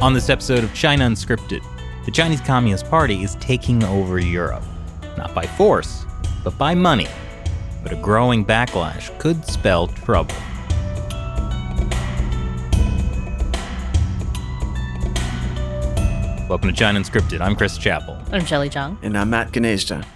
On this episode of China Unscripted, the Chinese Communist Party is taking over Europe. Not by force, but by money. But a growing backlash could spell trouble. Welcome to China Unscripted. I'm Chris Chappell. I'm Shelley Zhang. And I'm Matt Gnaizda.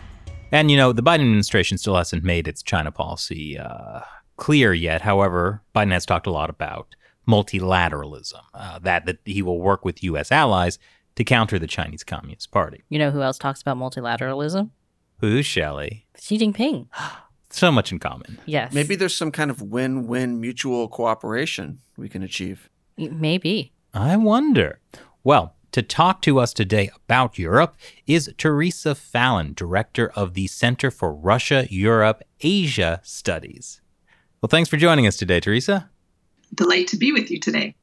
And you know, the Biden administration still hasn't made its China policy uh, clear yet. However, Biden has talked a lot about multilateralism, uh, that, that he will work with U.S. allies to counter the Chinese Communist Party. You know who else talks about multilateralism? Who's Shelley? Xi Jinping. So much in common. Yes. Maybe there's some kind of win win mutual cooperation we can achieve. Maybe. I wonder. Well, to talk to us today about Europe is Theresa Fallon, director of the Center for Russia, Europe, Asia Studies. Well, thanks for joining us today, Theresa. Delight to be with you today.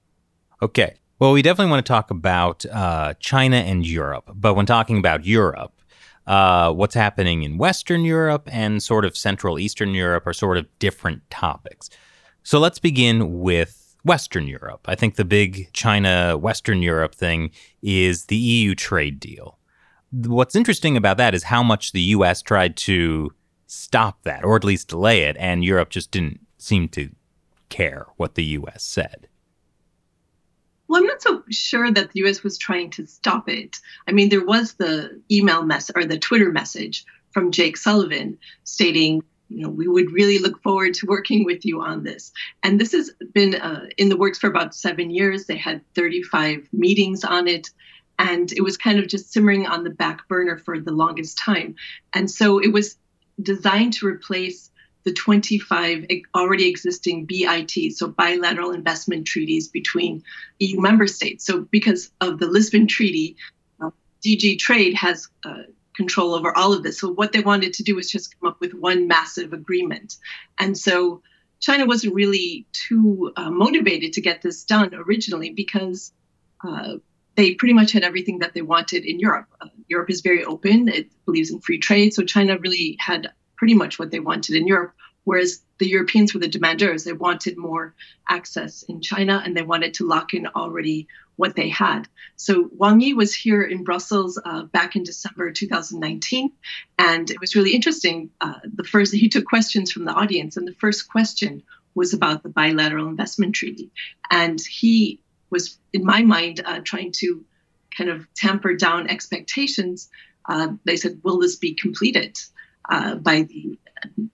Okay. Well, we definitely want to talk about uh, China and Europe. But when talking about Europe, uh, what's happening in Western Europe and sort of Central Eastern Europe are sort of different topics. So let's begin with Western Europe. I think the big China Western Europe thing is the EU trade deal. What's interesting about that is how much the US tried to stop that, or at least delay it, and Europe just didn't seem to care what the US said. Well, I'm not so sure that the US was trying to stop it. I mean, there was the email message or the Twitter message from Jake Sullivan stating, you know, we would really look forward to working with you on this. And this has been uh, in the works for about seven years. They had 35 meetings on it. And it was kind of just simmering on the back burner for the longest time. And so it was designed to replace the 25 already existing BIT, so bilateral investment treaties between EU member states. So, because of the Lisbon Treaty, uh, DG Trade has uh, control over all of this. So, what they wanted to do was just come up with one massive agreement. And so, China wasn't really too uh, motivated to get this done originally because uh, they pretty much had everything that they wanted in Europe. Uh, Europe is very open, it believes in free trade. So, China really had pretty much what they wanted in Europe. Whereas the Europeans were the demanders. They wanted more access in China and they wanted to lock in already what they had. So Wang Yi was here in Brussels uh, back in December 2019. And it was really interesting. Uh, the first, he took questions from the audience, and the first question was about the bilateral investment treaty. And he was, in my mind, uh, trying to kind of tamper down expectations. Uh, they said, Will this be completed? Uh, by the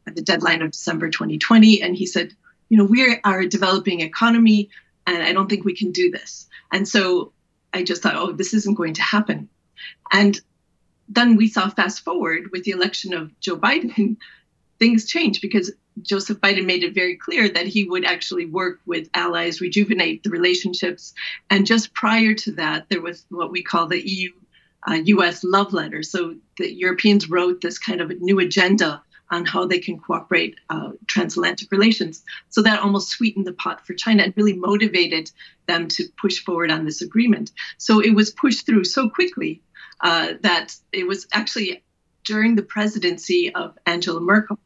the deadline of December 2020, and he said, you know, we are a developing economy, and I don't think we can do this. And so I just thought, oh, this isn't going to happen. And then we saw fast forward with the election of Joe Biden, things changed because Joseph Biden made it very clear that he would actually work with allies, rejuvenate the relationships. And just prior to that, there was what we call the EU uh, US love letter. So the Europeans wrote this kind of a new agenda on how they can cooperate uh, transatlantic relations. So that almost sweetened the pot for China and really motivated them to push forward on this agreement. So it was pushed through so quickly uh, that it was actually during the presidency of Angela Merkel.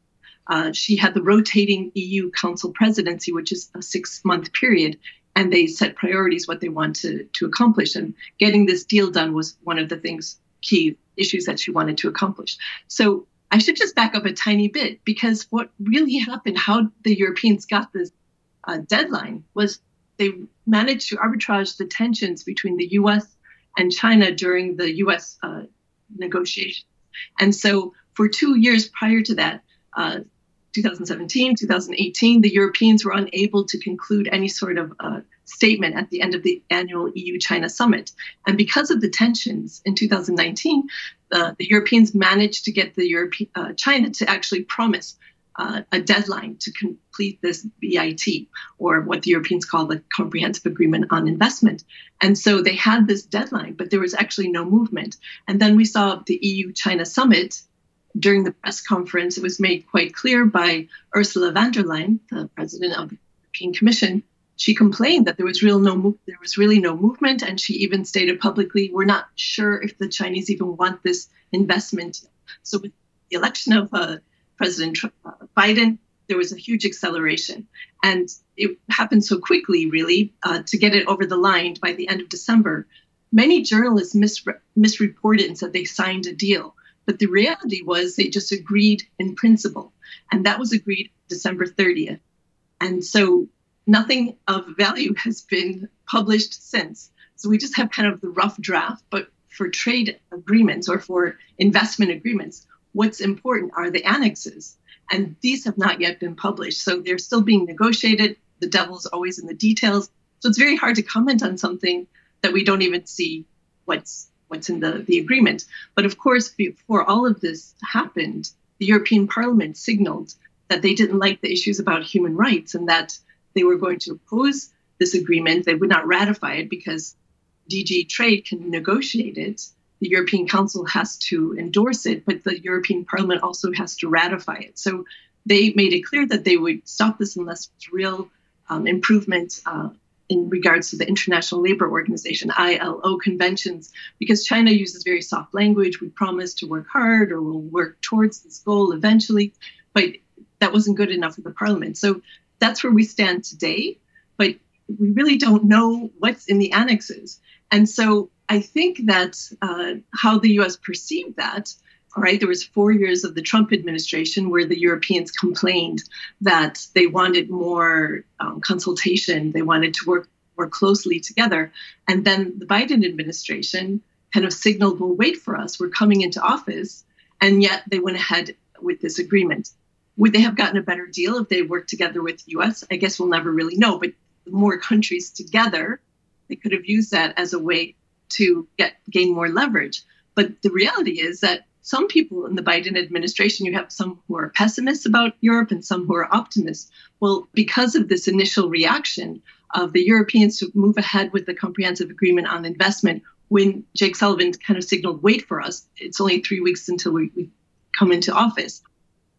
Uh, she had the rotating EU Council presidency, which is a six month period and they set priorities what they want to, to accomplish. And getting this deal done was one of the things key issues that she wanted to accomplish. So i should just back up a tiny bit because what really happened how the europeans got this uh, deadline was they managed to arbitrage the tensions between the us and china during the us uh, negotiations. And so for two years prior to that uh, 2017, 2018, the Europeans were unable to conclude any sort of uh, statement at the end of the annual EU China summit. And because of the tensions in 2019, uh, the Europeans managed to get the Europe, uh, China to actually promise uh, a deadline to complete this BIT, or what the Europeans call the Comprehensive Agreement on Investment. And so they had this deadline, but there was actually no movement. And then we saw the EU China summit during the press conference, it was made quite clear by Ursula von der Leyen, the president of the European Commission. She complained that there was real no there was really no movement, and she even stated publicly, "We're not sure if the Chinese even want this investment." So, with the election of uh, President Trump, uh, Biden, there was a huge acceleration. And it happened so quickly, really, uh, to get it over the line by the end of December. Many journalists misre- misreported and said they signed a deal. But the reality was they just agreed in principle. And that was agreed December 30th. And so nothing of value has been published since. So we just have kind of the rough draft. But for trade agreements or for investment agreements, what's important are the annexes. And these have not yet been published. So they're still being negotiated. The devil's always in the details. So it's very hard to comment on something that we don't even see what's what's in the, the agreement. But of course, before all of this happened, the European Parliament signaled that they didn't like the issues about human rights and that they were going to oppose this agreement. They would not ratify it because DG Trade can negotiate it. The European Council has to endorse it, but the European Parliament also has to ratify it. So they made it clear that they would stop this unless real um, improvement uh, in regards to the International Labor Organization, ILO conventions, because China uses very soft language. We promise to work hard or we'll work towards this goal eventually. But that wasn't good enough for the parliament. So that's where we stand today. But we really don't know what's in the annexes. And so I think that uh, how the US perceived that right, there was four years of the Trump administration where the Europeans complained that they wanted more um, consultation, they wanted to work more closely together, and then the Biden administration kind of signaled, "Well, wait for us. We're coming into office," and yet they went ahead with this agreement. Would they have gotten a better deal if they worked together with the U.S.? I guess we'll never really know. But more countries together, they could have used that as a way to get gain more leverage. But the reality is that some people in the Biden administration, you have some who are pessimists about Europe and some who are optimists. Well, because of this initial reaction of the Europeans to move ahead with the comprehensive agreement on investment, when Jake Sullivan kind of signaled, wait for us, it's only three weeks until we, we come into office.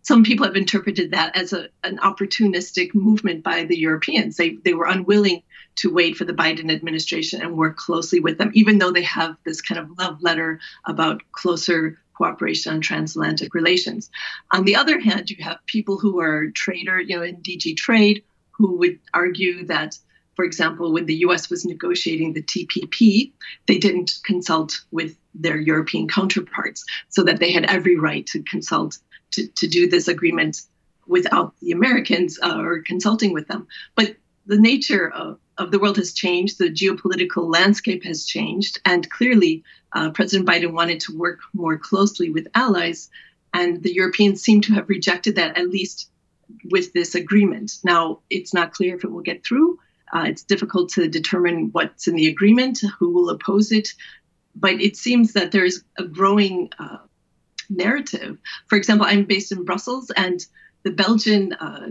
Some people have interpreted that as a, an opportunistic movement by the Europeans. They, they were unwilling to wait for the Biden administration and work closely with them, even though they have this kind of love letter about closer cooperation on transatlantic relations. On the other hand, you have people who are trader, you know, in DG trade, who would argue that, for example, when the U.S. was negotiating the TPP, they didn't consult with their European counterparts, so that they had every right to consult to, to do this agreement without the Americans uh, or consulting with them. But the nature of, of the world has changed, the geopolitical landscape has changed, and clearly uh, President Biden wanted to work more closely with allies, and the Europeans seem to have rejected that, at least with this agreement. Now, it's not clear if it will get through. Uh, it's difficult to determine what's in the agreement, who will oppose it, but it seems that there's a growing uh, narrative. For example, I'm based in Brussels, and the Belgian uh,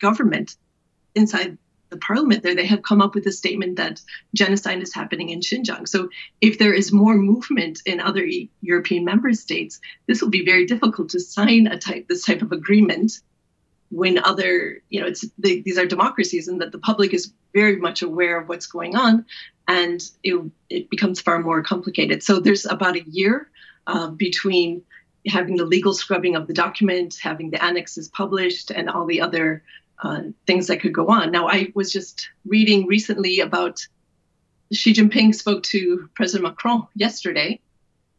government inside the parliament there, they have come up with a statement that genocide is happening in Xinjiang. So if there is more movement in other European member states, this will be very difficult to sign a type this type of agreement when other you know it's they, these are democracies and that the public is very much aware of what's going on and it, it becomes far more complicated so there's about a year uh, between having the legal scrubbing of the document having the annexes published and all the other uh, things that could go on. Now, I was just reading recently about Xi Jinping spoke to President Macron yesterday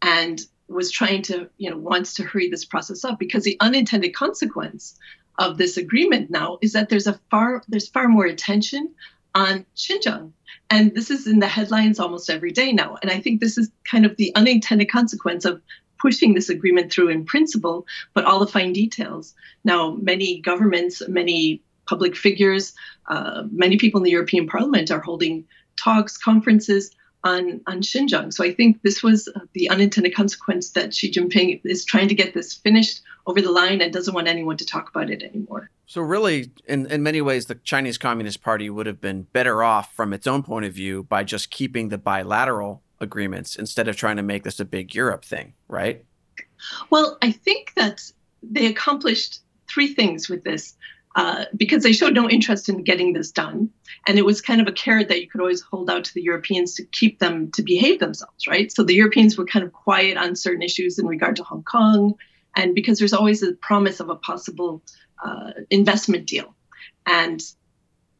and was trying to, you know, wants to hurry this process up because the unintended consequence of this agreement now is that there's a far there's far more attention on Xinjiang. And this is in the headlines almost every day now. And I think this is kind of the unintended consequence of pushing this agreement through in principle, but all the fine details. Now, many governments, many public figures. Uh, many people in the European Parliament are holding talks, conferences on, on Xinjiang. So I think this was the unintended consequence that Xi Jinping is trying to get this finished over the line and doesn't want anyone to talk about it anymore. So really, in, in many ways, the Chinese Communist Party would have been better off from its own point of view by just keeping the bilateral agreements instead of trying to make this a big Europe thing, right? Well, I think that they accomplished three things with this. Uh, because they showed no interest in getting this done. And it was kind of a carrot that you could always hold out to the Europeans to keep them to behave themselves, right? So the Europeans were kind of quiet on certain issues in regard to Hong Kong and because there's always a promise of a possible uh, investment deal, and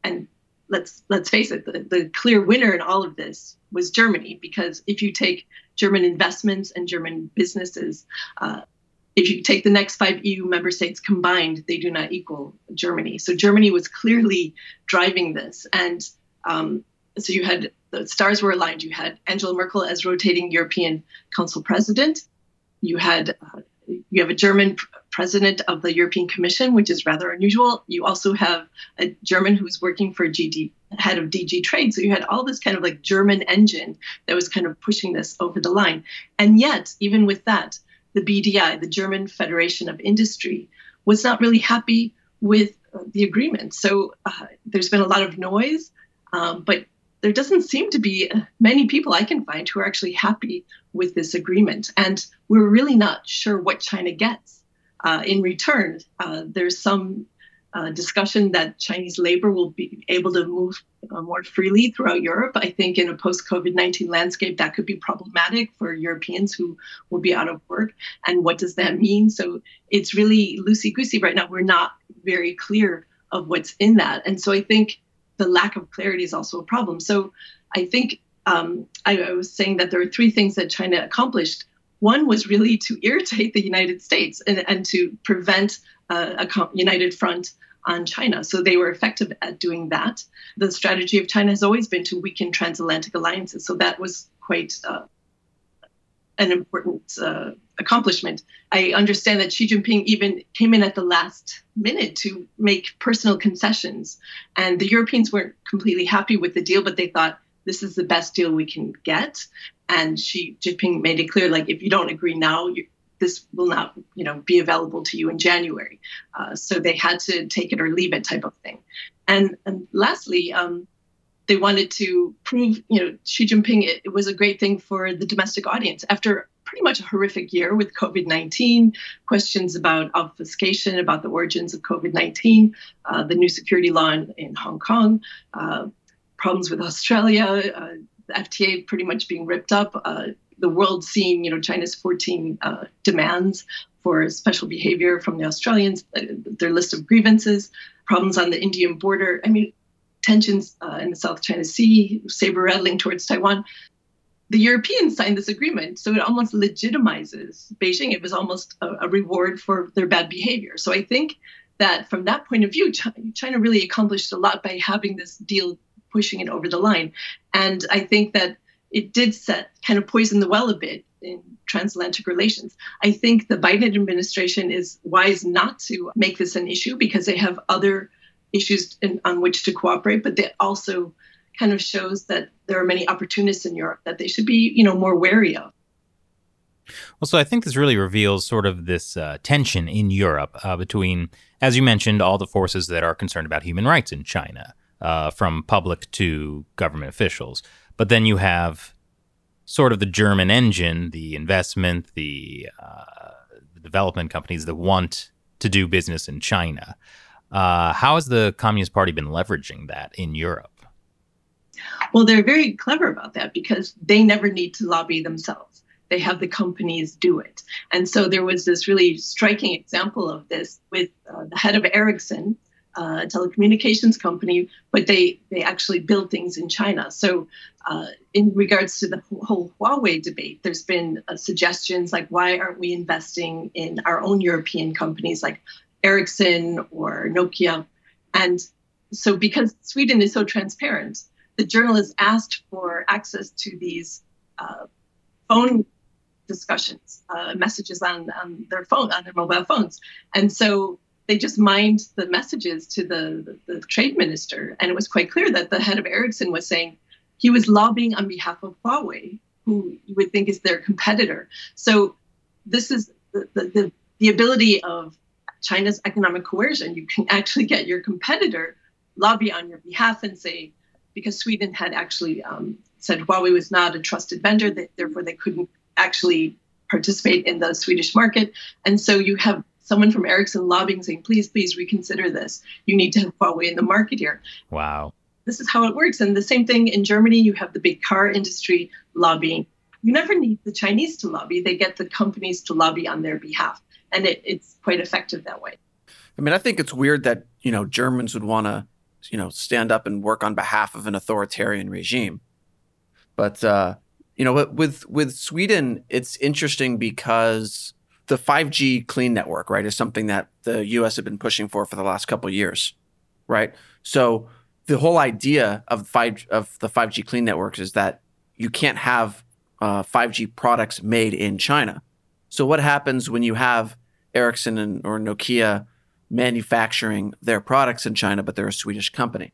and let's let's face it, the, the clear winner in all of this was Germany because if you take German investments and German businesses, uh, if you take the next five EU member states combined, they do not equal Germany. So Germany was clearly driving this, and um, so you had the stars were aligned. You had Angela Merkel as rotating European Council president. You had uh, you have a German president of the European Commission, which is rather unusual. You also have a German who's working for GD, head of DG Trade. So you had all this kind of like German engine that was kind of pushing this over the line. And yet, even with that, the BDI, the German Federation of Industry, was not really happy with uh, the agreement. So uh, there's been a lot of noise, um, but there doesn't seem to be many people I can find who are actually happy with this agreement. And we're really not sure what China gets uh, in return. Uh, there's some uh, discussion that Chinese labor will be able to move uh, more freely throughout Europe. I think in a post COVID 19 landscape, that could be problematic for Europeans who will be out of work. And what does that mean? So it's really loosey goosey right now. We're not very clear of what's in that. And so I think the lack of clarity is also a problem. So I think um, I, I, was saying that there are three things that China accomplished. One was really to irritate the United States and, and to prevent uh, a united front on China. So they were effective at doing that. The strategy of China has always been to weaken transatlantic alliances. So that was quite uh, an important uh, accomplishment. I understand that Xi Jinping even came in at the last minute to make personal concessions. And the Europeans weren't completely happy with the deal, but they thought this is the best deal we can get. And Xi Jinping made it clear, like, if you don't agree now, you, this will not, you know, be available to you in January. Uh, so they had to take it or leave it, type of thing. And, and lastly, um, they wanted to prove, you know, Xi Jinping, it, it was a great thing for the domestic audience. After pretty much a horrific year with COVID 19, questions about obfuscation, about the origins of COVID 19, uh, the new security law in, in Hong Kong, uh, problems with Australia, uh, the FTA pretty much being ripped up, uh, the world seeing, you know, China's 14 uh, demands for special behavior from the Australians, uh, their list of grievances, problems on the Indian border. I mean, tensions in the South China Sea, saber rattling towards Taiwan the Europeans signed this agreement, so it almost legitimizes Beijing. It was almost a, a reward for their bad behavior. So I think that from that point of view, China really accomplished a lot by having this deal pushing it over the line. And I think that it did set kind of poison the well a bit in transatlantic relations. I think the Biden administration is wise not to make this an issue because they have other issues in, on which to cooperate, but they also kind of shows that there are many opportunists in Europe that they should be, you know, more wary of. Well, so I think this really reveals sort of this uh, tension in Europe uh, between, as you mentioned, all the forces that are concerned about human rights in China, uh, from public to government officials. But then you have sort of the German engine, the investment, the, uh, the development companies that want to do business in China. Uh, how has the Communist Party been leveraging that in Europe? Well, they're very clever about that because they never need to lobby themselves. They have the companies do it. And so there was this really striking example of this with uh, the head of Ericsson, uh, telecommunications company, but they, they actually build things in China. So, uh, in regards to the whole Huawei debate, there's been uh, suggestions like, why aren't we investing in our own European companies like Ericsson or Nokia? And so, because Sweden is so transparent, the journalists asked for access to these uh, phone discussions, uh, messages on, on their phone, on their mobile phones. And so they just mined the messages to the, the, the, trade minister. And it was quite clear that the head of Ericsson was saying he was lobbying on behalf of Huawei, who you would think is their competitor. So this is the, the, the ability of China's economic coercion. You can actually get your competitor lobby on your behalf and say, because Sweden had actually um, said Huawei was not a trusted vendor, that therefore they couldn't actually participate in the Swedish market. And so you have someone from Ericsson lobbying saying, please, please reconsider this. You need to have Huawei in the market here. Wow. This is how it works. And the same thing in Germany, you have the big car industry lobbying. You never need the Chinese to lobby, they get the companies to lobby on their behalf. and it, it's quite effective that way. I mean, I think it's weird that you know Germans would want to, you know, stand up and work on behalf of an authoritarian regime, but uh, you know, with with Sweden, it's interesting because the 5G clean network, right, is something that the U.S. have been pushing for for the last couple of years, right? So the whole idea of five of the 5G clean networks is that you can't have uh, 5G products made in China. So what happens when you have Ericsson and, or Nokia manufacturing their products in China, but they're a Swedish company?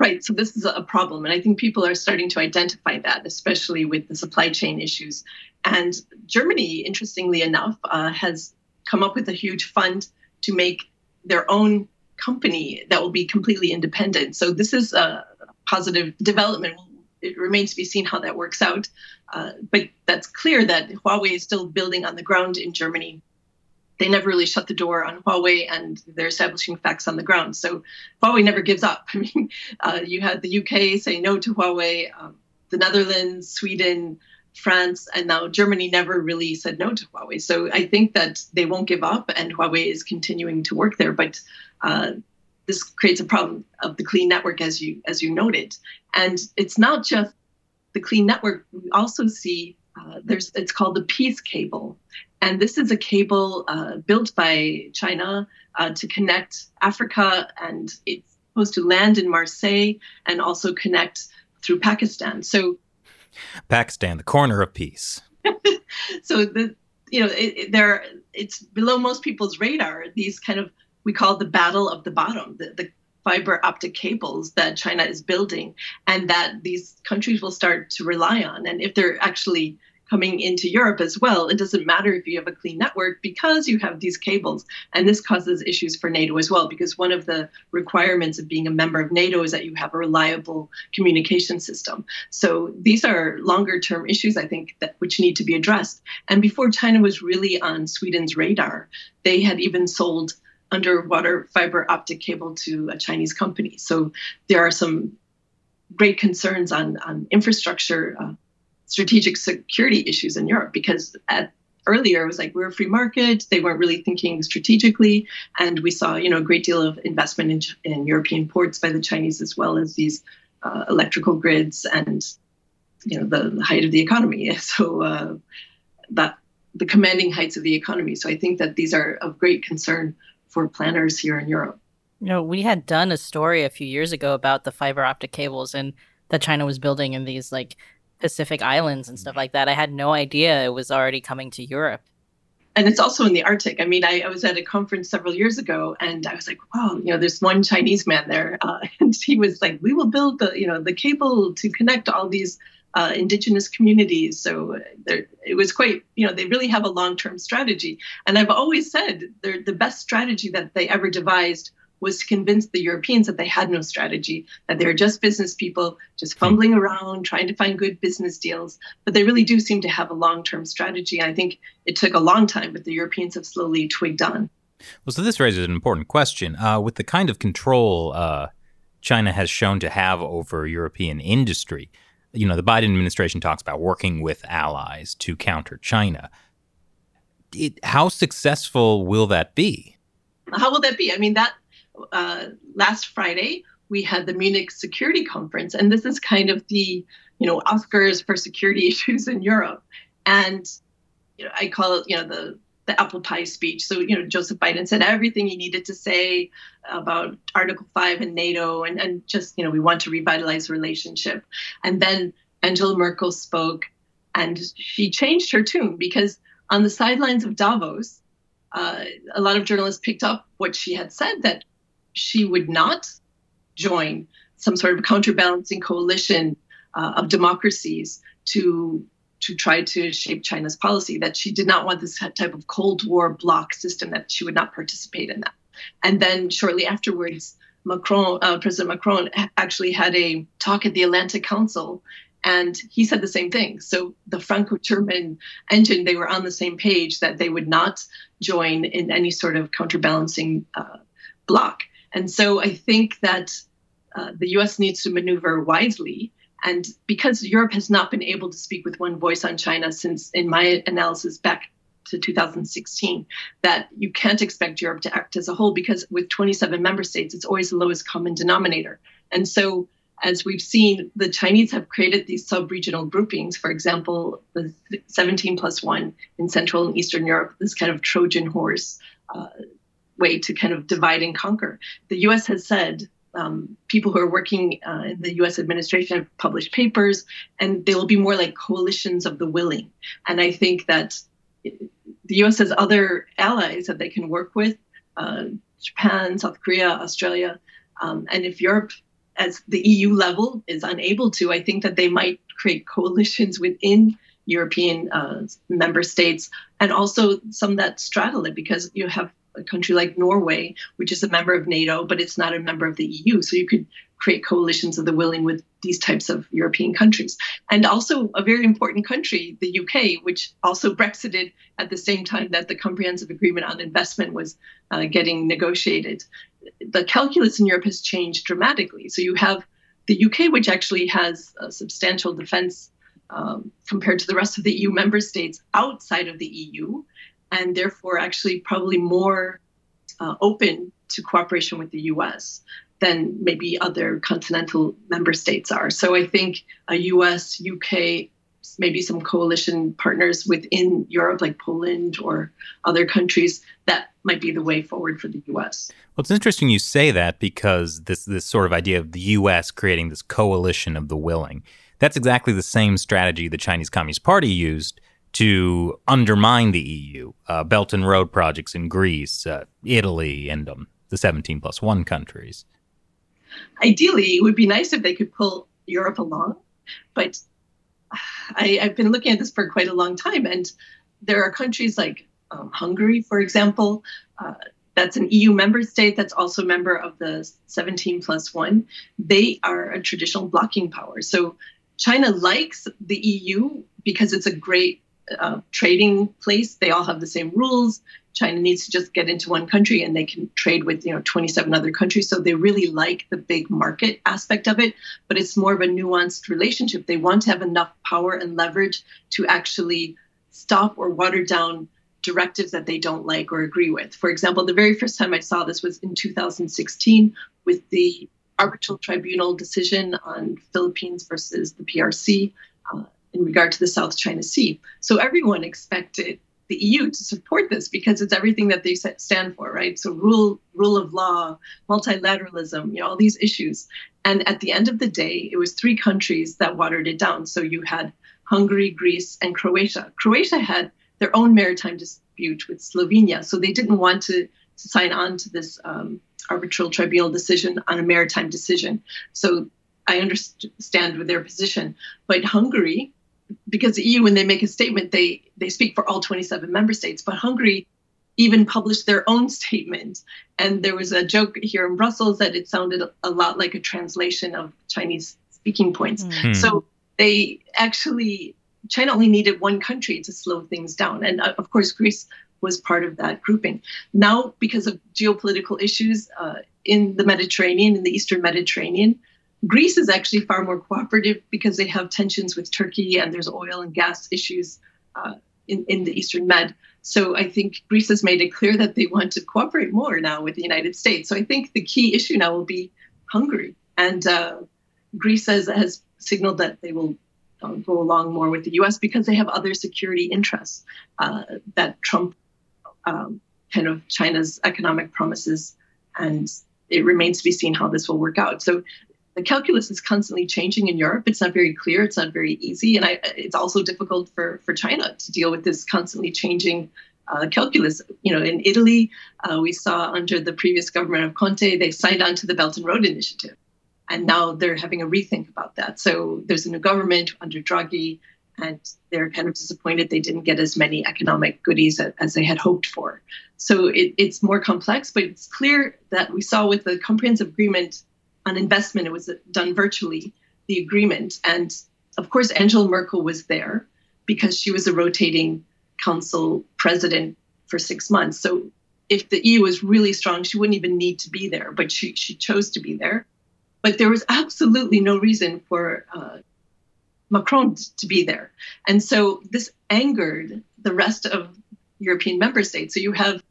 Right. So this is a problem. And I think people are starting to identify that, especially with the supply chain issues. And Germany, interestingly enough, uh, has come up with a huge fund to make their own company that will be completely independent. So this is a positive development. It remains to be seen how that works out. Uh, but that's clear that Huawei is still building on the ground in Germany they never really shut the door on Huawei and they're establishing facts on the ground. So Huawei never gives up. I mean, uh, you had the UK say no to Huawei, um, the Netherlands, Sweden, France, and now Germany never really said no to Huawei. So I think that they won't give up and Huawei is continuing to work there. But uh, this creates a problem of the clean network, as you as you noted. And it's not just the clean network. We also see uh, there's it's called the peace cable. And this is a cable uh, built by china uh, to connect africa and it's supposed to land in marseille and also connect through pakistan. So pakistan the corner of peace. So the you know it, it, there it's below most people's radar these kind of we call the battle of the bottom the, the fiber optic cables that China is building and that these countries will start to rely on. And if they're actually coming into Europe as well, it doesn't matter if you have a clean network because you have these cables. And this causes issues for NATO as well, because one of the requirements of being a member of NATO is that you have a reliable communication system. So these are longer term issues, I think, that which need to be addressed. And before China was really on Sweden's radar, they had even sold underwater fiber optic cable to a Chinese company. So there are some great concerns on, on infrastructure, uh, strategic security issues in Europe because at earlier it was like we're a free market they weren't really thinking strategically and we saw you know a great deal of investment in, in european ports by the chinese as well as these uh, electrical grids and you know the, the height of the economy so uh, that the commanding heights of the economy so i think that these are of great concern for planners here in Europe. You know, we had done a story a few years ago about the fiber optic cables and that China was building in these like Pacific islands and stuff like that. I had no idea it was already coming to Europe. And it's also in the Arctic. I mean, I, I was at a conference several years ago, and I was like, "Wow, you know, there's one Chinese man there," uh, and he was like, "We will build the, you know, the cable to connect all these uh, indigenous communities. So it was quite, you know, they really have a long term strategy. And I've always said they're the best strategy that they ever devised was to convince the Europeans that they had no strategy, that they're just business people, just fumbling around, trying to find good business deals. But they really do seem to have a long term strategy. I think it took a long time, but the Europeans have slowly twigged on. Well, so this raises an important question. Uh, with the kind of control uh, China has shown to have over European industry, you know, the Biden administration talks about working with allies to counter China. It, how successful will that be? How will that be? I mean, that uh, last Friday we had the Munich Security Conference, and this is kind of the you know Oscars for security issues in Europe, and you know I call it you know the the apple pie speech. So, you know, Joseph Biden said everything he needed to say about Article 5 and NATO and, and just, you know, we want to revitalize the relationship. And then Angela Merkel spoke and she changed her tune because on the sidelines of Davos, uh, a lot of journalists picked up what she had said that she would not join some sort of counterbalancing coalition uh, of democracies to to try to shape China's policy, that she did not want this type of Cold War bloc system, that she would not participate in that. And then shortly afterwards, Macron, uh, President Macron, actually had a talk at the Atlantic Council, and he said the same thing. So the Franco-German engine, they were on the same page that they would not join in any sort of counterbalancing uh, bloc. And so I think that uh, the U.S. needs to maneuver wisely and because Europe has not been able to speak with one voice on China since, in my analysis, back to 2016 that you can't expect Europe to act as a whole because with 27 member states, it's always the lowest common denominator. And so, as we've seen, the Chinese have created these sub regional groupings. For example, the 17 plus one in Central and Eastern Europe, this kind of Trojan horse uh, way to kind of divide and conquer. The US has said um, people who are working uh, in the U.S. administration have published papers, and they will be more like coalitions of the willing. And I think that the U.S. has other allies that they can work with uh, Japan, South Korea, Australia. Um, and if Europe, as the EU level, is unable to, I think that they might create coalitions within European uh, member states and also some that straddle it because you have a country like Norway, which is a member of NATO, but it's not a member of the EU. So you could create coalitions of the willing with these types of European countries. And also a very important country, the UK, which also Brexited at the same time that the Comprehensive Agreement on Investment was uh, getting negotiated. The calculus in Europe has changed dramatically. So you have the UK, which actually has a substantial defense um, compared to the rest of the EU member states outside of the EU and therefore actually probably more uh, open to cooperation with the US than maybe other continental member states are. So I think a US, UK, maybe some coalition partners within Europe, like Poland or other countries, that might be the way forward for the US. Well, it's interesting you say that because this this sort of idea of the US creating this coalition of the willing. That's exactly the same strategy the Chinese Communist Party used to undermine the EU, uh, Belt and Road projects in Greece, uh, Italy, and um, the 17 plus one countries. Ideally, it would be nice if they could pull Europe along, but I, have been looking at this for quite a long time, and there are countries like um, Hungary, for example, uh, that's an EU member state that's also a member of the 17 plus one. They are a traditional blocking power. So China likes the EU because it's a great uh, trading place. They all have the same rules. China needs to just get into one country and they can trade with you know 27 other countries. So they really like the big market aspect of it, but it's more of a nuanced relationship. They want to have enough power and leverage to actually stop or water down directives that they don't like or agree with. For example, the very first time I saw this was in 2016 with the arbitral tribunal decision on Philippines versus the PRC. In regard to the South China Sea. So everyone expected the EU to support this because it's everything that they stand for, right? So rule rule of law, multilateralism, you know, all these issues. And at the end of the day, it was three countries that watered it down. So you had Hungary, Greece, and Croatia. Croatia had their own maritime dispute with Slovenia, so they didn't want to, to sign on to this um, arbitral tribunal decision on a maritime decision. So I understand with their position. But Hungary because the EU, when they make a statement, they they speak for all 27 member states. But Hungary even published their own statement, and there was a joke here in Brussels that it sounded a lot like a translation of Chinese speaking points. Mm-hmm. So they actually China only needed one country to slow things down, and uh, of course Greece was part of that grouping. Now, because of geopolitical issues uh, in the Mediterranean, in the Eastern Mediterranean, Greece is actually far more cooperative because they have tensions with Turkey and there's oil and gas issues uh, in, in the Eastern Med. So I think Greece has made it clear that they want to cooperate more now with the United States. So I think the key issue now will be Hungary. And uh, Greece has, has signaled that they will uh, go along more with the US because they have other security interests uh, that trump um, kind of China's economic promises. And it remains to be seen how this will work out. So the calculus is constantly changing in Europe. It's not very clear. It's not very easy, and I, it's also difficult for for China to deal with this constantly changing uh, calculus. You know, in Italy, uh, we saw under the previous government of Conte, they signed on to the Belt and Road Initiative, and now they're having a rethink about that. So there's a new government under Draghi, and they're kind of disappointed they didn't get as many economic goodies as, they had hoped for. So it, it's more complex, but it's clear that we saw with the comprehensive agreement on investment. It was done virtually, the agreement. And of course, Angela Merkel was there because she was a rotating council president for six months. So if the EU was really strong, she wouldn't even need to be there, but she, she chose to be there. But there was absolutely no reason for uh, Macron to be there. And so this angered the rest of European member states. So you have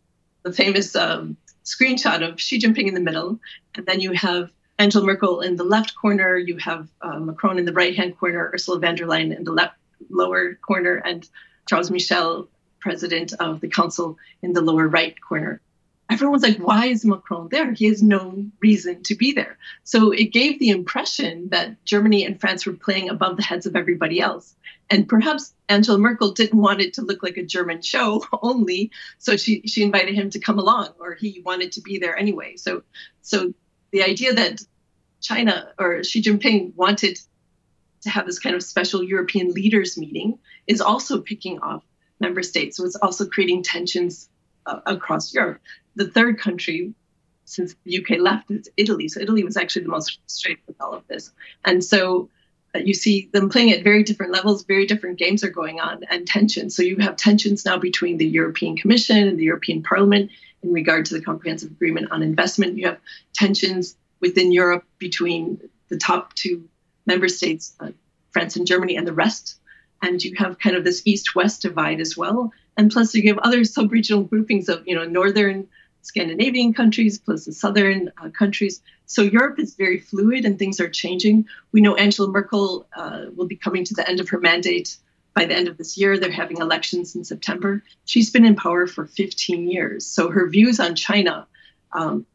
the famous um, screenshot of Xi Jinping in the middle, and then you have Angela Merkel in the left corner, you have uh, Macron in the right hand corner, Ursula von der Leyen in the left lower corner, and Charles Michel, president of the council, in the lower right corner. Everyone's like, why is Macron there? He has no reason to be there. So it gave the impression that Germany and France were playing above the heads of everybody else. And perhaps Angela Merkel didn't want it to look like a German show only, so she she invited him to come along, or he wanted to be there anyway. So so the idea that China or Xi Jinping wanted to have this kind of special European leaders meeting is also picking off member states. So it's also creating tensions uh, across Europe. The third country since the UK left is Italy. So Italy was actually the most frustrated with all of this. And so uh, you see them playing at very different levels, very different games are going on and tensions. So you have tensions now between the European Commission and the European Parliament in regard to the comprehensive agreement on investment. You have tensions within Europe between the top two member states, uh, France and Germany, and the rest. And you have kind of this east-west divide as well. And plus, you have other sub-regional groupings of, you know, northern Scandinavian countries plus the southern uh, countries. So Europe is very fluid and things are changing. We know Angela Merkel uh, will be coming to the end of her mandate by the end of this year. They're having elections in September. She's been in power for 15 years. So her views on China um,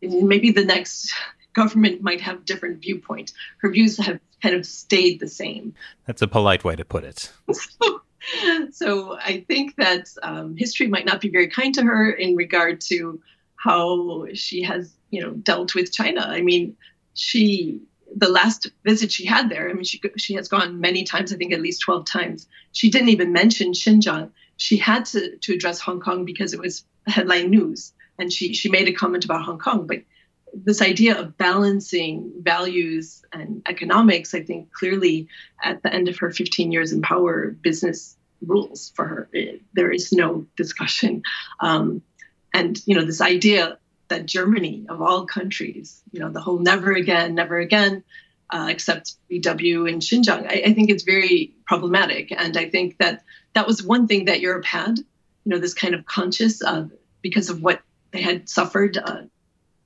maybe the next government might have different viewpoint. Her views have kind of stayed the same. That's a polite way to put it. so, so I think that um, history might not be very kind to her in regard to how she has, you know, dealt with China. I mean, she the last visit she had there, I mean, she she has gone many times. I think at least twelve times. She didn't even mention Xinjiang. She had to to address Hong Kong because it was headline news and she she made a comment about Hong Kong, but this idea of balancing values and economics, I think clearly at the end of her 15 years in power, business rules for her. It, there is no discussion. Um, and, you know, this idea that Germany, of all countries, you know, the whole never again, never again, uh, except VW and Xinjiang, I, I think it's very problematic. And I think that that was one thing that Europe had, you know, this kind of conscious of because of what they had suffered uh,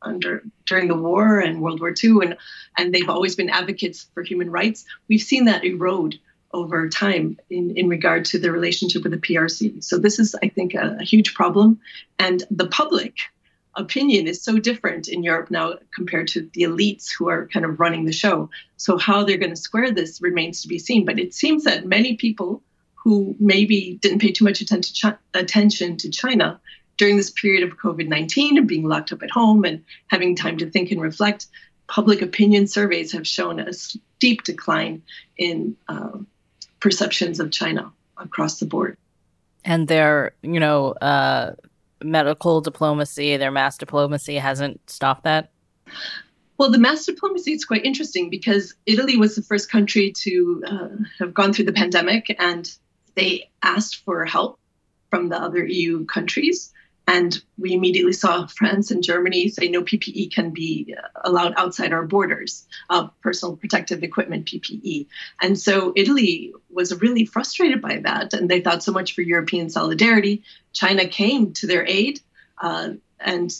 under during the war and World War II, and and they've always been advocates for human rights. We've seen that erode over time in, in regard to the relationship with the PRC. So this is, I think, a, a huge problem, and the public opinion is so different in Europe now compared to the elites who are kind of running the show. So how they're going to square this remains to be seen. But it seems that many people who maybe didn't pay too much attention to China during this period of COVID 19 and being locked up at home and having time to think and reflect, public opinion surveys have shown a steep decline in uh, perceptions of China across the board. And their, you know, uh, medical diplomacy, their mask diplomacy hasn't stopped that? Well, the mask diplomacy is quite interesting because Italy was the first country to uh, have gone through the pandemic and they asked for help from the other EU countries. And we immediately saw France and Germany say no PPE can be allowed outside our borders, uh, personal protective equipment, PPE. And so Italy was really frustrated by that. And they thought so much for European solidarity. China came to their aid. Uh, and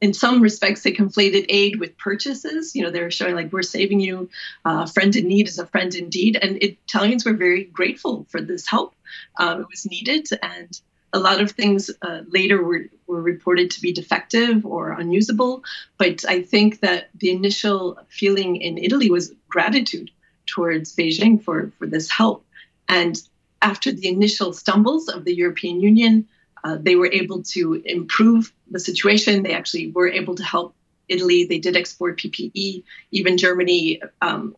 in some respects, they conflated aid with purchases. You know, they were showing like we're saving you. Uh, a friend in need is a friend indeed, and Italians were very grateful for this help. Um, it was needed, and a lot of things uh, later were, were reported to be defective or unusable. But I think that the initial feeling in Italy was gratitude towards Beijing for, for this help. And after the initial stumbles of the European Union, uh, they were able to improve the situation. They actually were able to help Italy. They did export PPE. Even Germany um,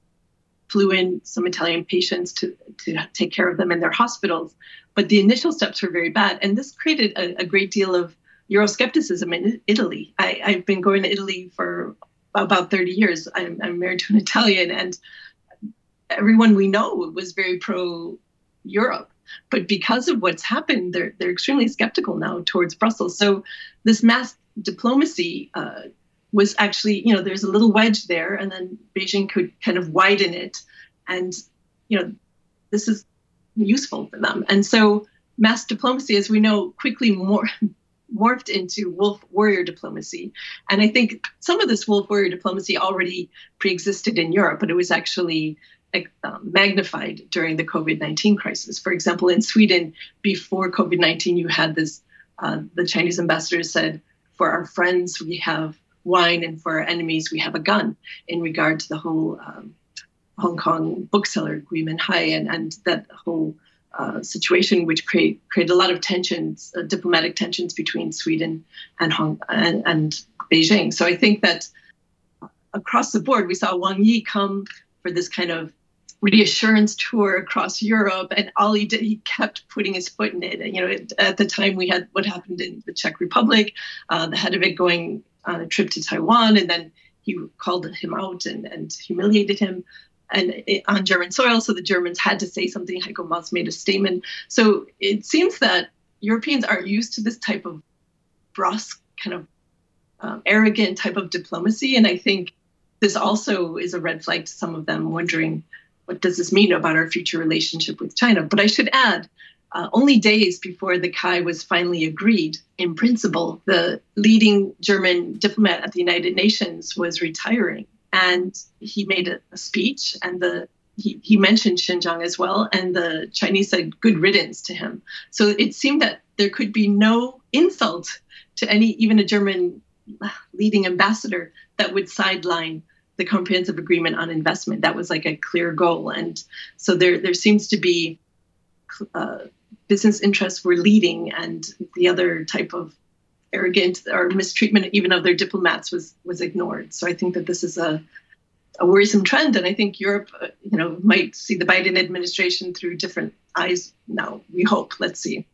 flew in some Italian patients to, to take care of them in their hospitals. But the initial steps were very bad. And this created a, a great deal of Euroscepticism in Italy. I, have been going to Italy for about 30 years. I'm, I'm married to an Italian, and everyone we know was very pro Europe. But because of what's happened, they're, they're extremely skeptical now towards Brussels. So this mask diplomacy uh, was actually, you know, there's a little wedge there, and then Beijing could kind of widen it. And, you know, this is useful for them. And so mask diplomacy, as we know, quickly morphed into wolf warrior diplomacy. And I think some of this wolf warrior diplomacy already pre-existed in Europe, but it was actually uh, magnified during the COVID 19 crisis. For example, in Sweden, before COVID 19, you had this uh, the Chinese ambassador said, For our friends, we have wine, and for our enemies, we have a gun, in regard to the whole um, Hong Kong bookseller, Gui Minhai, and, and that whole uh, situation, which create, created a lot of tensions, uh, diplomatic tensions between Sweden and, Hong, and, and Beijing. So I think that across the board, we saw Wang Yi come for this kind of reassurance tour across Europe, and all he did, he kept putting his foot in it. And, you know, at the time we had what happened in the Czech Republic, uh, the head of it going on a trip to Taiwan, and then he called him out and, and humiliated him and on German soil. So the Germans had to say something. Heiko Maas made a statement. So it seems that Europeans aren't used to this type of brusque, kind of um, arrogant type of diplomacy, and I think this also is a red flag to some of them, wondering what does this mean about our future relationship with China? But I should add, uh, only days before the CAI was finally agreed in principle, the leading German diplomat at the United Nations was retiring. And he made a, a speech, and the he, he mentioned Xinjiang as well, and the Chinese said good riddance to him. So it seemed that there could be no insult to any, even a German leading ambassador, that would sideline the comprehensive agreement on investment. That was like a clear goal, and so there there seems to be uh, business interests were leading, and the other type of arrogant or mistreatment even of their diplomats was was ignored. So I think that this is a a worrisome trend, and I think Europe, uh, you know, might see the Biden administration through different eyes now. We hope. Let's see.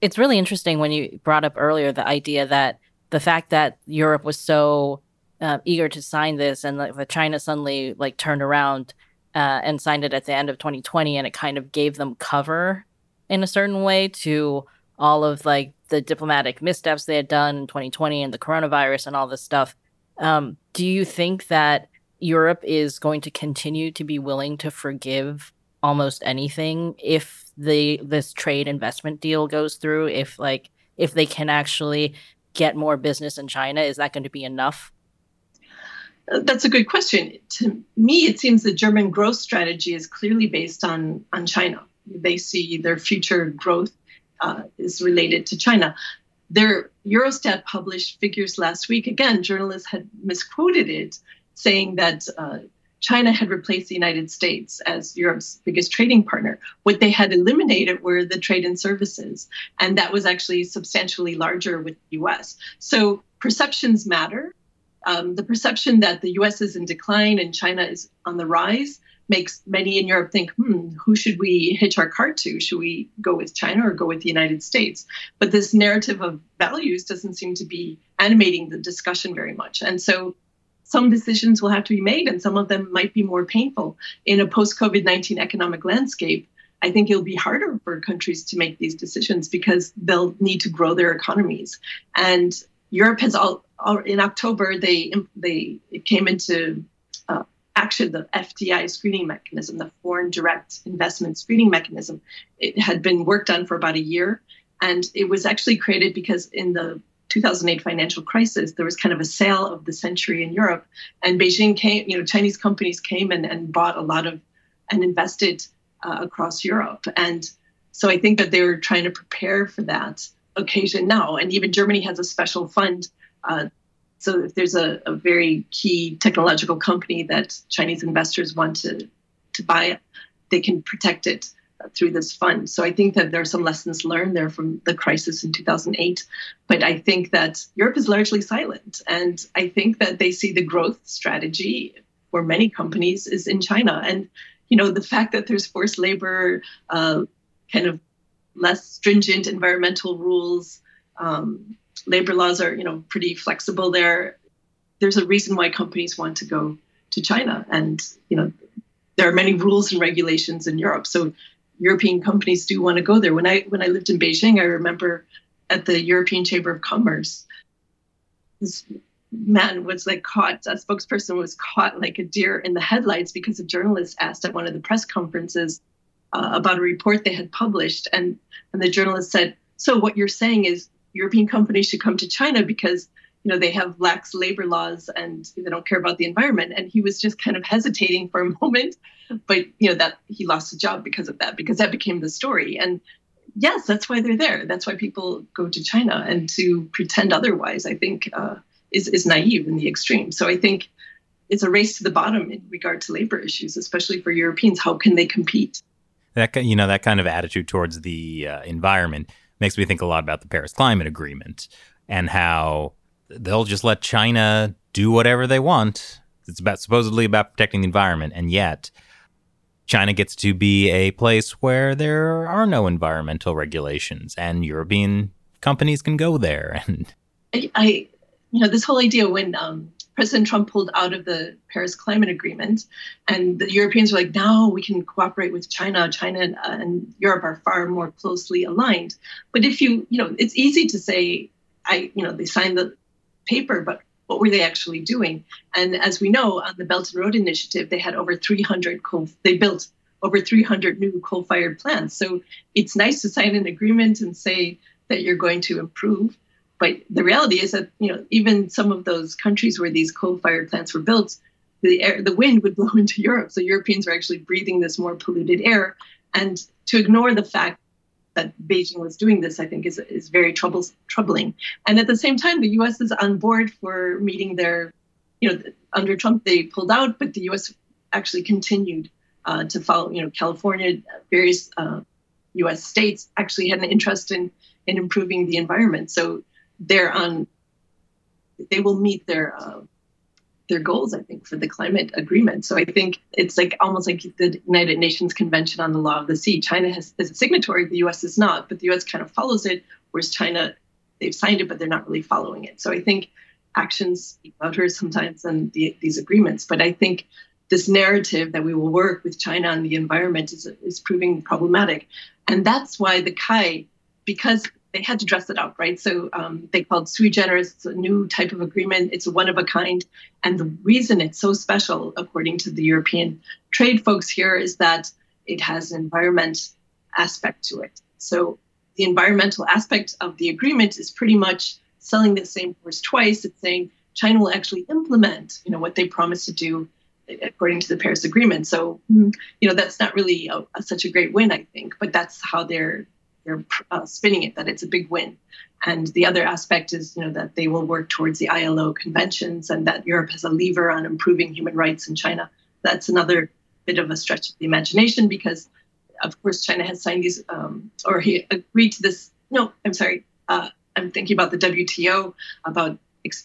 It's really interesting when you brought up earlier the idea that the fact that Europe was so uh, eager to sign this, and like, China suddenly like turned around uh, and signed it at the end of 2020, and it kind of gave them cover in a certain way to all of like the diplomatic missteps they had done in 2020 and the coronavirus and all this stuff. Um, do you think that Europe is going to continue to be willing to forgive almost anything if the this trade investment deal goes through? If like if they can actually get more business in China, is that going to be enough? That's a good question. To me, it seems the German growth strategy is clearly based on, on China. They see their future growth uh, is related to China. Their Eurostat published figures last week. Again, journalists had misquoted it, saying that uh, China had replaced the United States as Europe's biggest trading partner. What they had eliminated were the trade and services, and that was actually substantially larger with the US. So perceptions matter um, the perception that the US is in decline and China is on the rise makes many in Europe think, hmm, who should we hitch our cart to? Should we go with China or go with the United States? But this narrative of values doesn't seem to be animating the discussion very much. And so some decisions will have to be made, and some of them might be more painful. In a post COVID 19 economic landscape, I think it'll be harder for countries to make these decisions because they'll need to grow their economies. And Europe has all, all in October they they came into action the FDI screening mechanism, the foreign direct investment screening mechanism. It had been worked on for about a year, and it was actually created because in the 2008 financial crisis, there was kind of a sale of the century in Europe, and Beijing came, you know, Chinese companies came and, and bought a lot of and invested uh, across Europe, and so I think that they were trying to prepare for that occasion now. And even Germany has a special fund. Uh, so if there's a, a, very key technological company that Chinese investors want to, to buy, they can protect it uh, through this fund. So I think that there are some lessons learned there from the crisis in 2008. But I think that Europe is largely silent. And I think that they see the growth strategy for many companies is in China. And, you know, the fact that there's forced labor, uh, kind of less stringent environmental rules. Um, labor laws are, you know, pretty flexible there. There's a reason why companies want to go to China, and you know, there are many rules and regulations in Europe. So European companies do want to go there. When I when I lived in Beijing, I remember at the European Chamber of Commerce, this man was like caught. A spokesperson was caught like a deer in the headlights because a journalist asked at one of the press conferences uh, about a report they had published, and and the journalist said, "So what you're saying is European companies should come to China because." You know they have lax labor laws and they don't care about the environment. And he was just kind of hesitating for a moment, but you know that he lost his job because of that because that became the story. And yes, that's why they're there. That's why people go to China. And to pretend otherwise, I think, uh, is is naive in the extreme. So I think it's a race to the bottom in regard to labor issues, especially for Europeans. How can they compete? That you know that kind of attitude towards the uh, environment makes me think a lot about the Paris Climate Agreement and how they'll just let China do whatever they want. It's about supposedly about protecting the environment, and yet China gets to be a place where there are no environmental regulations, and European companies can go there. And I, you know, this whole idea when um, President Trump pulled out of the Paris Climate Agreement, and the Europeans were like, "Now we can cooperate with China. China and, uh, and Europe are far more closely aligned." But if you, you know, it's easy to say, "I," you know, they signed the paper, but what were they actually doing? And as we know, on the Belt and Road Initiative, they had over 300 coal. They built over 300 new coal-fired plants. So it's nice to sign an agreement and say that you're going to improve but the reality is that you know even some of those countries where these coal-fired plants were built, the air, the wind would blow into Europe. So Europeans are actually breathing this more polluted air. And to ignore the fact that Beijing was doing this, I think, is is very troubles, troubling. And at the same time, the U.S. is on board for meeting their, you know, under Trump they pulled out, but the U.S. actually continued uh, to follow. You know, California, various uh, U.S. states actually had an interest in in improving the environment. So they're on they will meet their uh, their goals i think for the climate agreement. So i think it's like almost like the united nations convention on the law of the sea. China has, is a signatory the us is not but the us kind of follows it whereas china they've signed it but they're not really following it. So i think actions speak louder sometimes than the, these agreements. But i think this narrative that we will work with china on the environment is, is proving problematic. And that's why the CAI because they had to dress it up, right? So um, they called sui generis. It's a new type of agreement. It's one of a kind. And the reason it's so special, according to the European trade folks here, is that it has an environment aspect to it. So the environmental aspect of the agreement is pretty much selling the same horse twice. It's saying China will actually implement, you know, what they promised to do according to the Paris Agreement. So, you know, that's not really a, a, such a great win, I think, but that's how they're they're uh, spinning it that it's a big win. And the other aspect is, you know, that they will work towards the ILO conventions and that Europe has a lever on improving human rights in China. That's another bit of a stretch of the imagination because, of course, China has signed these um, or he agreed to this. No, I'm sorry. Uh, I'm thinking about the WTO about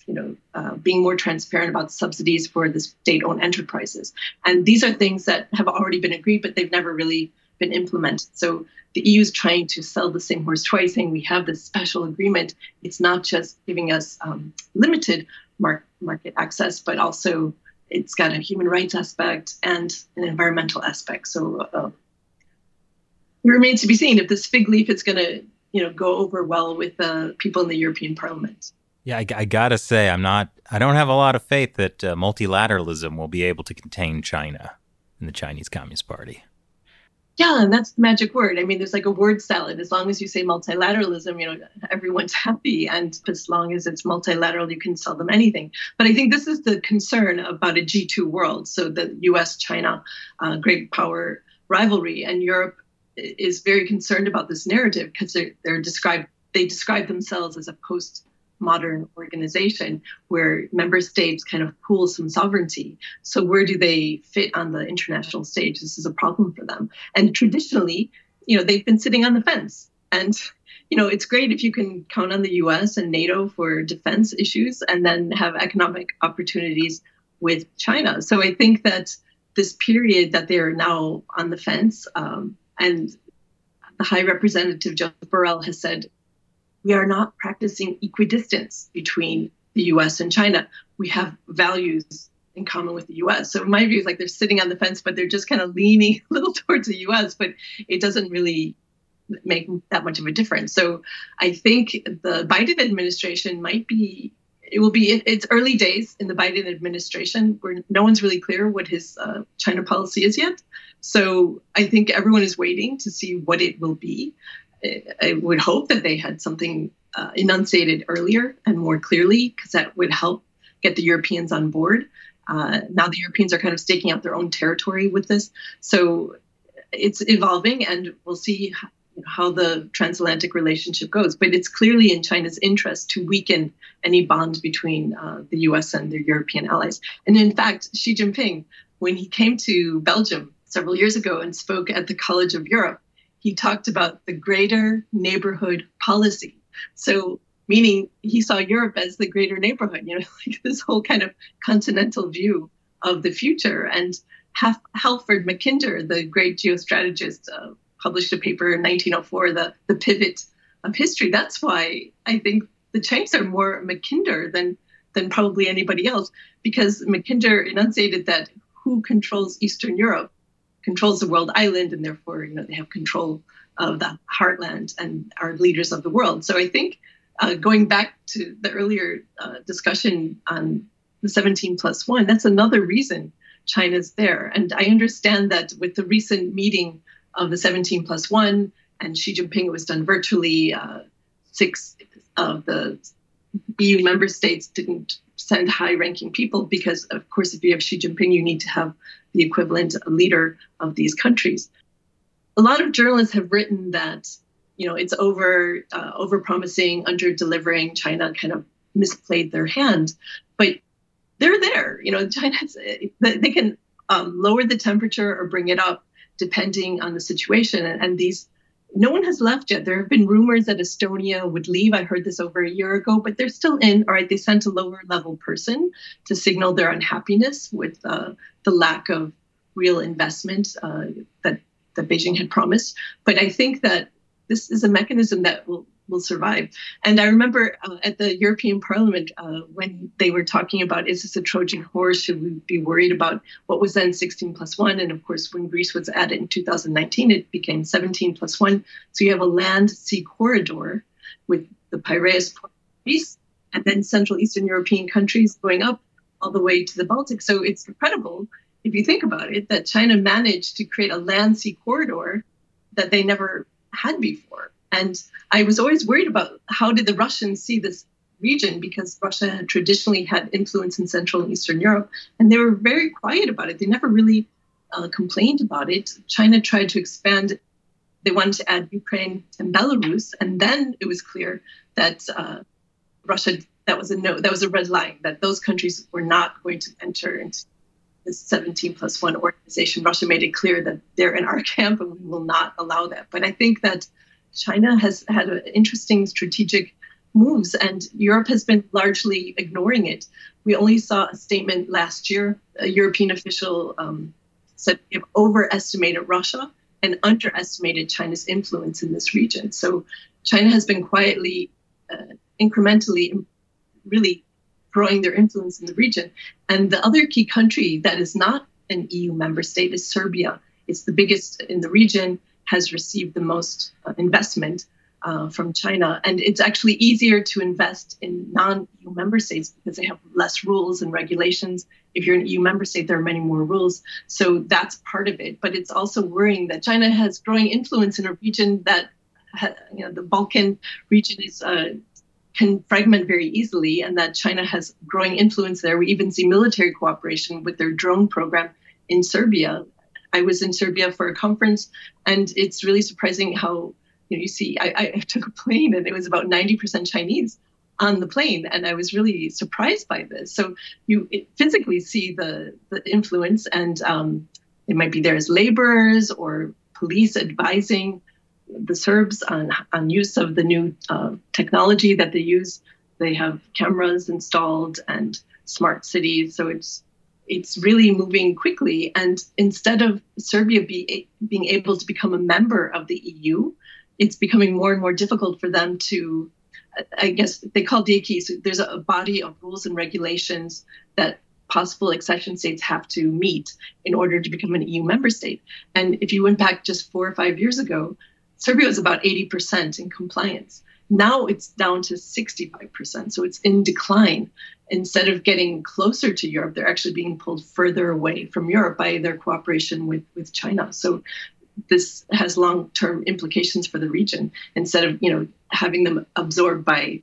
you know uh, being more transparent about subsidies for the state-owned enterprises, and these are things that have already been agreed, but they've never really been implemented. So the EU is trying to sell the same horse twice, saying we have this special agreement. It's not just giving us um, limited mar- market access, but also it's got a human rights aspect and an environmental aspect. So uh, it remains to be seen if this fig leaf is going to, you know, go over well with uh, people in the European Parliament. Yeah, I, I, gotta say, I'm not. I don't have a lot of faith that uh, multilateralism will be able to contain China and the Chinese Communist Party. Yeah, and that's the magic word. I mean, there's like a word salad. As long as you say multilateralism, you know, everyone's happy. And as long as it's multilateral, you can sell them anything. But I think this is the concern about a G2 world. So the US China uh, great power rivalry. And Europe is very concerned about this narrative because they're, they're described, they describe themselves as a post modern organization where member states kind of pool some sovereignty. So, where do they fit on the international stage? This is a problem for them. And traditionally, you know, they've been sitting on the fence. And, you know, it's great if you can count on the US and NATO for defense issues and then have economic opportunities with China. So, I think that this period that they're now on the fence um, and the High Representative Joseph Borrell has said we are not practicing equidistance between the US and China. We have values in common with the US. So my view is like they're sitting on the fence, but they're just kind of leaning a little towards the US, but it doesn't really make that much of a difference. So I think the Biden administration might be it will be it's early days in the Biden administration where no one's really clear what his uh, China policy is yet. So I think everyone is waiting to see what it will be. I would hope that they had something uh, enunciated earlier and more clearly because that would help get the Europeans on board. Uh, now the Europeans are kind of staking out their own territory with this. So it's evolving, and we'll see how the transatlantic relationship goes. But it's clearly in China's interest to weaken any bond between uh, the US and their European allies. And in fact, Xi Jinping, when he came to Belgium several years ago and spoke at the College of Europe, he talked about the greater neighborhood policy. So, meaning he saw Europe as the greater neighborhood, you know, like this whole kind of continental view of the future. And Halford Mackinder, the great geostrategist, uh, published a paper in 1904, the, the pivot of history. That's why I think the Chinese are more Mackinder than than probably anybody else, because Mackinder enunciated that who controls Eastern Europe controls the world island, and therefore, you know, they have control of the heartland and are leaders of the world. So I think uh, going back to the earlier uh, discussion on the 17 plus one, that's another reason China's there. And I understand that with the recent meeting of the 17 plus one and Xi Jinping, it was done virtually. Uh, six of the EU member states didn't send high ranking people because, of course, if you have Xi Jinping, you need to have the equivalent leader of these countries. A lot of journalists have written that you know it's over uh, over promising, under delivering. China kind of misplayed their hand, but they're there. You know, China they can um, lower the temperature or bring it up depending on the situation, and, and these no one has left yet. There have been rumors that Estonia would leave. I heard this over a year ago, but they're still in. All right, they sent a lower level person to signal their unhappiness with uh, the lack of real investment uh, that that Beijing had promised. But I think that this is a mechanism that will will survive. And I remember uh, at the European Parliament uh, when they were talking about is this a Trojan horse? Should we be worried about what was then 16 plus one? And of course, when Greece was added in 2019, it became 17 plus one. So you have a land sea corridor with the Piraeus port Greece and then Central Eastern European countries going up all the way to the Baltic. So it's incredible if you think about it that China managed to create a land sea corridor that they never had before. And I was always worried about how did the Russians see this region because Russia had traditionally had influence in Central and Eastern Europe, and they were very quiet about it. They never really uh, complained about it. China tried to expand. They wanted to add Ukraine and Belarus, and then it was clear that uh, Russia that was a no, that was a red line that those countries were not going to enter into the 17 plus one organization. Russia made it clear that they're in our camp and we will not allow that. But I think that China has had interesting strategic moves, and Europe has been largely ignoring it. We only saw a statement last year. A European official um, said we have overestimated Russia and underestimated China's influence in this region. So China has been quietly, uh, incrementally, really growing their influence in the region. And the other key country that is not an EU member state is Serbia. It's the biggest in the region has received the most uh, investment uh, from China. And it's actually easier to invest in non EU member states because they have less rules and regulations. If you're an EU member state, there are many more rules. So that's part of it. But it's also worrying that China has growing influence in a region that, you know, the Balkan region is. Uh, can fragment very easily, and that China has growing influence there. We even see military cooperation with their drone program in Serbia I was in Serbia for a conference, and it's really surprising how you know you see. I, I took a plane, and it was about ninety percent Chinese on the plane, and I was really surprised by this. So you physically see the the influence, and um, it might be there as laborers or police advising the Serbs on on use of the new uh, technology that they use. They have cameras installed and smart cities, so it's it's really moving quickly. And instead of Serbia be, being able to become a member of the EU, it's becoming more and more difficult for them to, I guess they call the acquis. So there's a body of rules and regulations that possible accession states have to meet in order to become an EU member state. And if you went back just four or five years ago, Serbia was about 80% in compliance. Now it's down to 65%. So it's in decline. Instead of getting closer to Europe, they're actually being pulled further away from Europe by their cooperation with, with China. So this has long-term implications for the region. Instead of, you know, having them absorbed by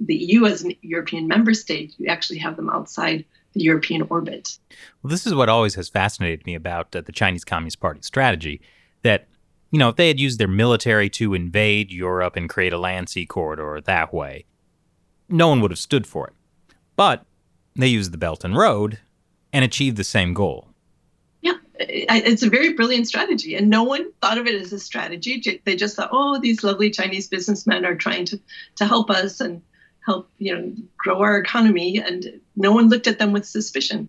the EU as a European member state, you actually have them outside the European orbit. Well, this is what always has fascinated me about uh, the Chinese Communist Party strategy that, you know, if they had used their military to invade Europe and create a land sea corridor that way, no one would have stood for it. But they used the Belt and Road and achieved the same goal. Yeah, it's a very brilliant strategy. And no one thought of it as a strategy. They just thought, oh, these lovely Chinese businessmen are trying to, to help us. And help you know grow our economy and no one looked at them with suspicion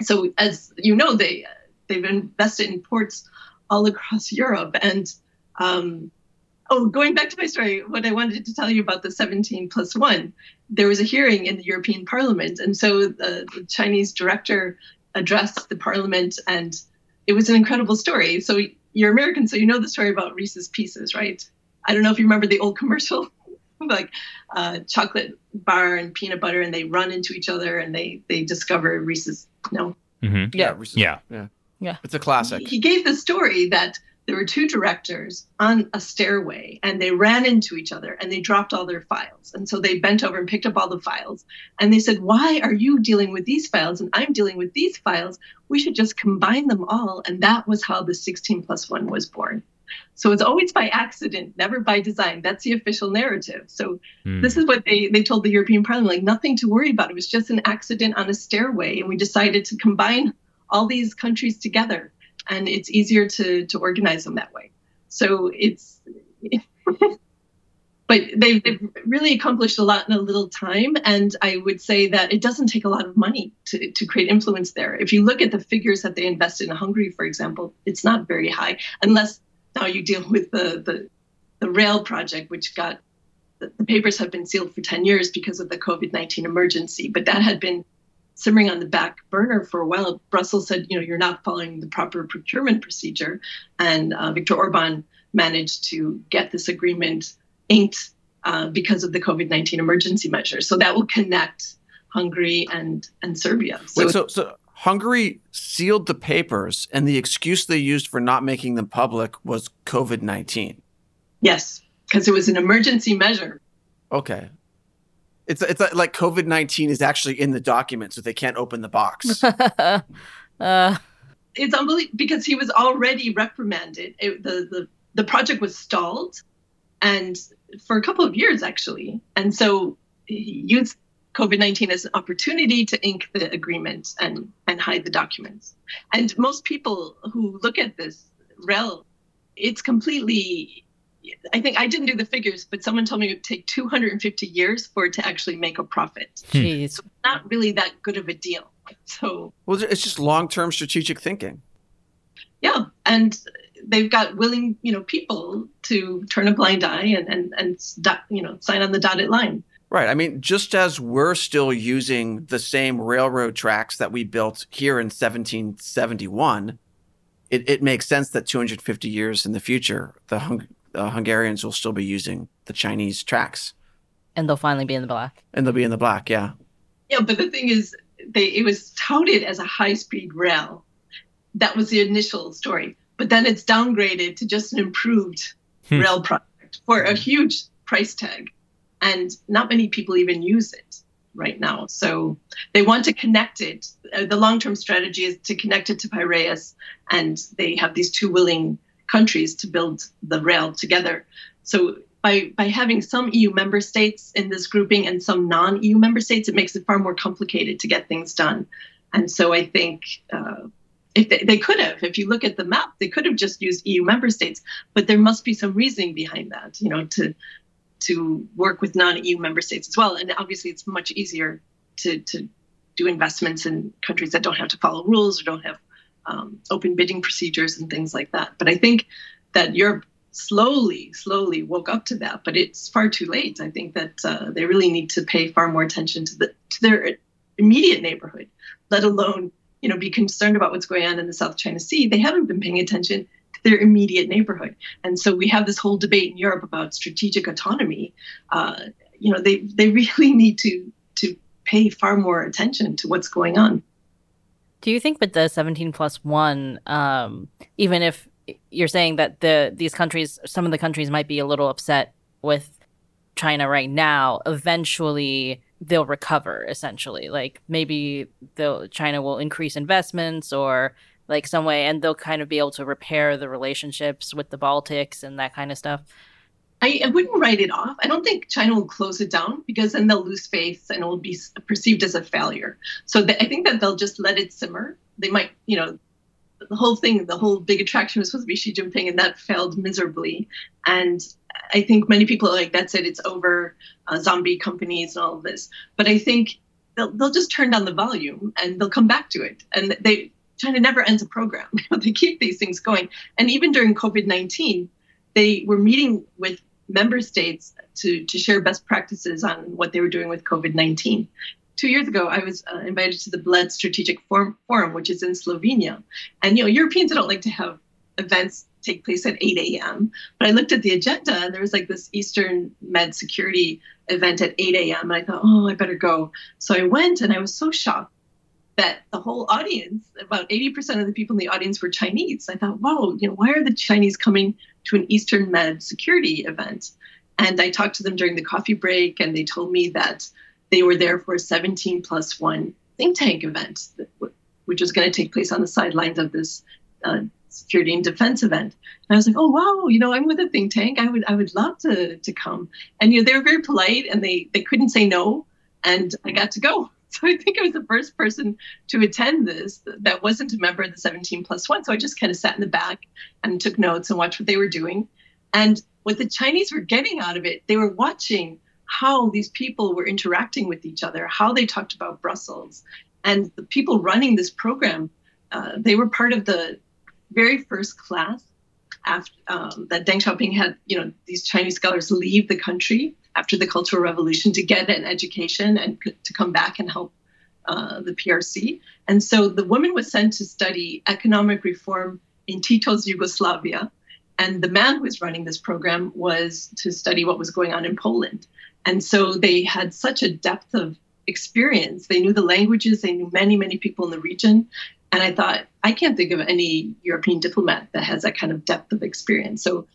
so as you know they they've invested in ports all across europe and um, oh going back to my story what i wanted to tell you about the 17 plus 1 there was a hearing in the european parliament and so the, the chinese director addressed the parliament and it was an incredible story so you're american so you know the story about reese's pieces right i don't know if you remember the old commercial like uh, chocolate bar and peanut butter, and they run into each other, and they they discover Reese's. No. Mm-hmm. Yeah, Reese's, yeah, yeah, yeah. It's a classic. He gave the story that there were two directors on a stairway and they ran into each other and they dropped all their files. And so they bent over and picked up all the files. And they said, Why are you dealing with these files and I'm dealing with these files? We should just combine them all. And that was how the 16 plus 1 was born. So it's always by accident, never by design. That's the official narrative. So mm. this is what they, they told the European Parliament, like nothing to worry about. It was just an accident on a stairway. And we decided to combine all these countries together. And it's easier to, to organize them that way. So it's, but they've, they've really accomplished a lot in a little time. And I would say that it doesn't take a lot of money to, to create influence there. If you look at the figures that they invested in Hungary, for example, it's not very high, unless now you deal with the the, the rail project, which got the, the papers have been sealed for 10 years because of the COVID 19 emergency, but that had been simmering on the back burner for a while. Brussels said, you know, you're not following the proper procurement procedure, and uh, Viktor Orban managed to get this agreement inked uh, because of the COVID 19 emergency measures. So that will connect Hungary and and Serbia. So, Wait, so, so Hungary sealed the papers, and the excuse they used for not making them public was COVID 19. Yes, because it was an emergency measure. Okay. It's, it's like COVID 19 is actually in the document, so they can't open the box. uh. It's unbelievable because he was already reprimanded. It, the, the, the project was stalled and for a couple of years, actually. And so he used COVID 19 as an opportunity to ink the agreement and, and hide the documents. And most people who look at this rel, it's completely, I think I didn't do the figures, but someone told me it would take 250 years for it to actually make a profit. Hmm. Jeez. So not really that good of a deal. So, well, it's just long term strategic thinking. Yeah. And they've got willing, you know, people to turn a blind eye and, and, and, you know, sign on the dotted line. Right. I mean, just as we're still using the same railroad tracks that we built here in 1771, it, it makes sense that 250 years in the future, the Hung- uh, Hungarians will still be using the Chinese tracks. And they'll finally be in the black. And they'll be in the black, yeah. Yeah, but the thing is, they it was touted as a high speed rail. That was the initial story. But then it's downgraded to just an improved hmm. rail project for a huge price tag and not many people even use it right now. So they want to connect it. Uh, the long term strategy is to connect it to Piraeus, and they have these two willing countries to build the rail together. So by, by having some EU member states in this grouping and some non EU member states, it makes it far more complicated to get things done. And so I think uh, if they, they, could have, if you look at the map, they could have just used EU member states, but there must be some reasoning behind that, you know, to to work with non-EU member states as well. And obviously, it's much easier to to do investments in countries that don't have to follow rules or don't have um, open bidding procedures and things like that. But I think that Europe slowly, slowly woke up to that, but it's far too late. I think that uh, they really need to pay far more attention to the to their immediate neighborhood, let alone you know be concerned about what's going on in the South China Sea. They haven't been paying attention to their immediate neighborhood. And so we have this whole debate in Europe about strategic autonomy. Uh, you know, they they really need to to pay far more attention to what's going on. Do you think with the 17 plus one, um, even if you're saying that the these countries, some of the countries might be a little upset with China right now, eventually they'll recover. Essentially, like maybe the China will increase investments or like some way, and they'll kind of be able to repair the relationships with the Baltics and that kind of stuff. I, I, wouldn't write it off. I don't think China will close it down because then they'll lose face and it will be perceived as a failure. So I think that they'll just let it simmer. They might, you know, the whole thing, the whole big attraction was supposed to be Xi Jinping, and that failed miserably. And I think many people are like, that's it, it's over, uh, zombie companies and all of this. But I think they'll, they'll just turn down the volume and they'll come back to it. And they China never ends a program. they keep these things going. And even during COVID 19, they were meeting with member states to, to share best practices on what they were doing with COVID 19. Two years ago, I was uh, invited to the Bled Strategic Forum, Forum, which is in Slovenia. And, you know, Europeans don't like to have events take place at 8 a.m. But I looked at the agenda and there was like this Eastern Med security event at 8 a.m. And I thought, oh, I better go. So I went and I was so shocked that the whole audience, about 80% of the people in the audience were Chinese. I thought, whoa, you know, why are the Chinese coming to an Eastern Med security event? And I talked to them during the coffee break, and they told me that they were there for a 17 plus one think tank event, which was going to take place on the sidelines of this uh, security and defense event. And I was like, oh wow, you know, I'm with a think tank. I would I would love to to come. And you know, they were very polite, and they they couldn't say no, and I got to go. So I think I was the first person to attend this that wasn't a member of the 17 plus one. So I just kind of sat in the back and took notes and watched what they were doing. And what the Chinese were getting out of it, they were watching how these people were interacting with each other, how they talked about Brussels. And the people running this program, uh, they were part of the very first class after um, that Deng Xiaoping had, you know, these Chinese scholars leave the country after the Cultural Revolution to get an education and to come back and help uh, the PRC. And so the woman was sent to study economic reform in Tito's Yugoslavia. And the man who was running this program was to study what was going on in Poland. And so they had such a depth of experience. They knew the languages, they knew many, many people in the region. And I thought, I can't think of any European diplomat that has that kind of depth of experience. So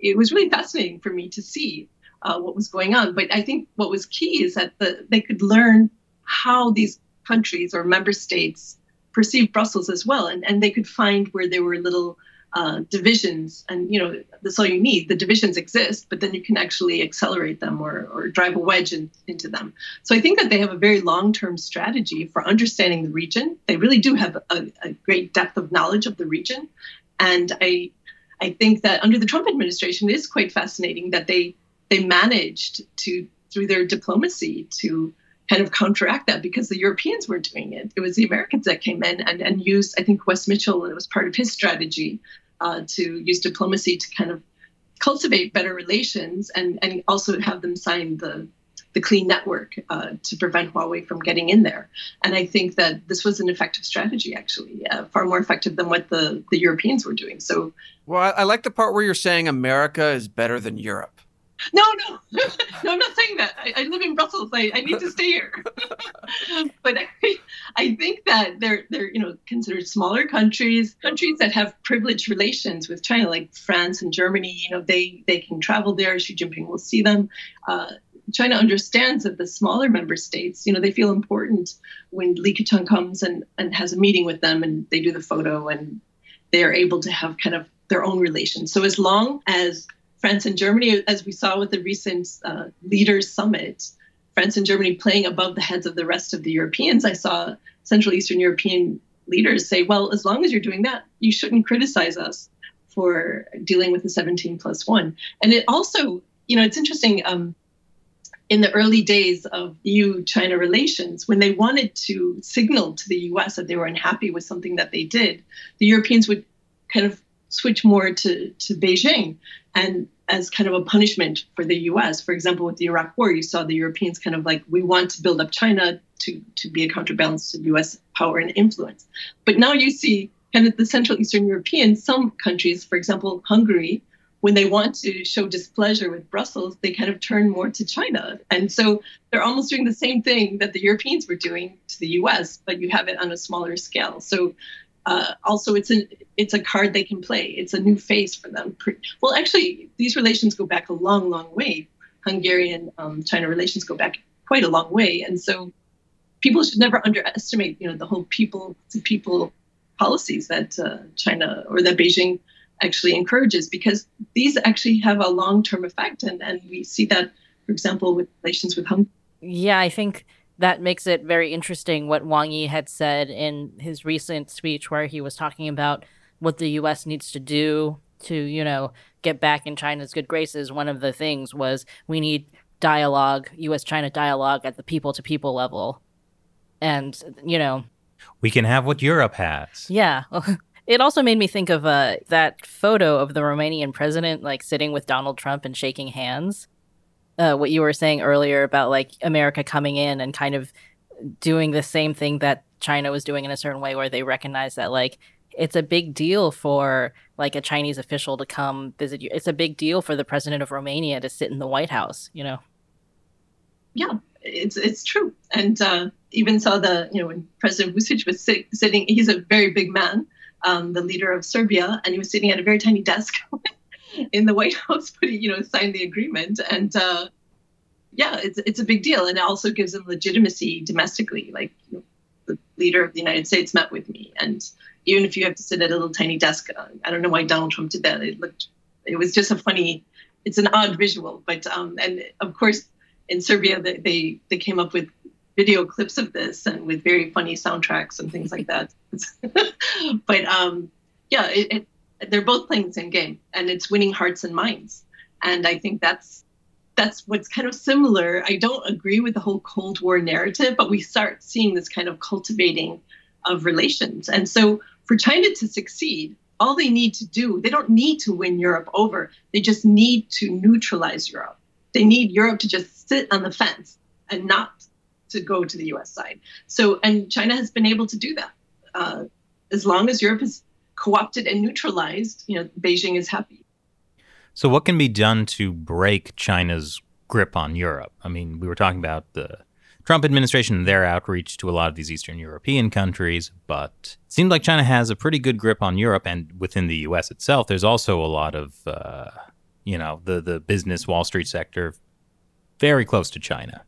it was really fascinating for me to see uh, what was going on. But I think what was key is that the, they could learn how these countries or member states perceive Brussels as well, and, and they could find where there were little uh, divisions. And you know, that's all you need. The divisions exist, but then you can actually accelerate them or, or drive a wedge in, into them. So I think that they have a very long-term strategy for understanding the region. They really do have a, a great depth of knowledge of the region, and I I think that under the Trump administration, it is quite fascinating that they they managed to through their diplomacy to kind of counteract that because the Europeans were doing it. It was the Americans that came in and, and used, I think Wess Mitchell, it was part of his strategy uh, to use diplomacy to kind of cultivate better relations and, and also have them sign the, the clean network uh, to prevent Huawei from getting in there. And I think that this was an effective strategy, actually, uh, far more effective than what the, the Europeans were doing. So, well, I, I like the part where you're saying America is better than Europe. No, no, no, I'm not saying that. I, I live in Brussels. I, I need to stay here. but I, I think that they're they're you know considered smaller countries, countries that have privileged relations with China, like France and Germany. You know, they they can travel there. Xi Jinping will see them. Uh, China understands that the smaller member states, you know, they feel important when Li Keqiang comes and, and has a meeting with them and they do the photo and they are able to have kind of their own relations. So as long as France and Germany, as we saw with the recent uh, leaders summit, France and Germany playing above the heads of the rest of the Europeans. I saw Central Eastern European leaders say, well, as long as you're doing that, you shouldn't criticize us for dealing with the 17 plus one. And it also, you know, it's interesting. Um, in the early days of EU China relations, when they wanted to signal to the US that they were unhappy with something that they did, the Europeans would kind of switch more to, to Beijing and as kind of a punishment for the US. For example, with the Iraq War, you saw the Europeans kind of like, we want to build up China to, to be a counterbalance to US power and influence. But now you see kind of the Central Eastern European, some countries, for example, Hungary, when they want to show displeasure with Brussels, they kind of turn more to China. And so they're almost doing the same thing that the Europeans were doing to the US, but you have it on a smaller scale. So uh, also it's a it's a card they can play. It's a new face for them. Well, actually, these relations go back a long, long way. Hungarian um, China relations go back quite a long way, and so people should never underestimate, you know, the whole people to people policies that uh, China or that Beijing actually encourages, because these actually have a long term effect, and and we see that, for example, with relations with Hungary. Yeah, I think that makes it very interesting what Wang Yi had said in his recent speech, where he was talking about what the U.S. needs to do to, you know, get back in China's good graces. One of the things was we need dialogue, U.S. China dialogue at the people to people level. And, you know, we can have what Europe has. Yeah. It also made me think of uh, that photo of the Romanian president, like sitting with Donald Trump and shaking hands uh, what you were saying earlier about like America coming in and kind of doing the same thing that China was doing in a certain way, where they recognize that like it's a big deal for like a Chinese official to come visit you. It's a big deal for the president of Romania to sit in the White House. You know. Yeah, it's it's true, and uh, even saw the you know when President Vucic was sit, sitting. He's a very big man, um, the leader of Serbia, and he was sitting at a very tiny desk in the White House, putting you know signed the agreement, and uh, yeah, it's it's a big deal, and it also gives them legitimacy domestically. Like you know, the leader of the United States met with me, and even if you have to sit at a little tiny desk, uh, I don't know why Donald Trump did that. It looked, it was just a funny, it's an odd visual, but um, and of course in Serbia they they, they came up with video clips of this and with very funny soundtracks and things like that. but um, yeah, it, it, they're both playing the same game and it's winning hearts and minds. And i think that's that's what's kind of similar. I don't agree with the whole cold war narrative but we start seeing this kind of cultivating of relations. And so for china to succeed all they need to do they don't need to win europe over. They just need to neutralize europe. They need europe to just sit on the fence and not to go to the us side. So and china has been able to do that. Uh, as long as europe is co-opted and neutralized, you know, Beijing is happy. So what can be done to break China's grip on Europe? I mean, we were talking about the Trump administration and their outreach to a lot of these Eastern European countries, but it seems like China has a pretty good grip on Europe and within the U.S. itself. There's also a lot of, uh, you know, the the business Wall Street sector very close to China.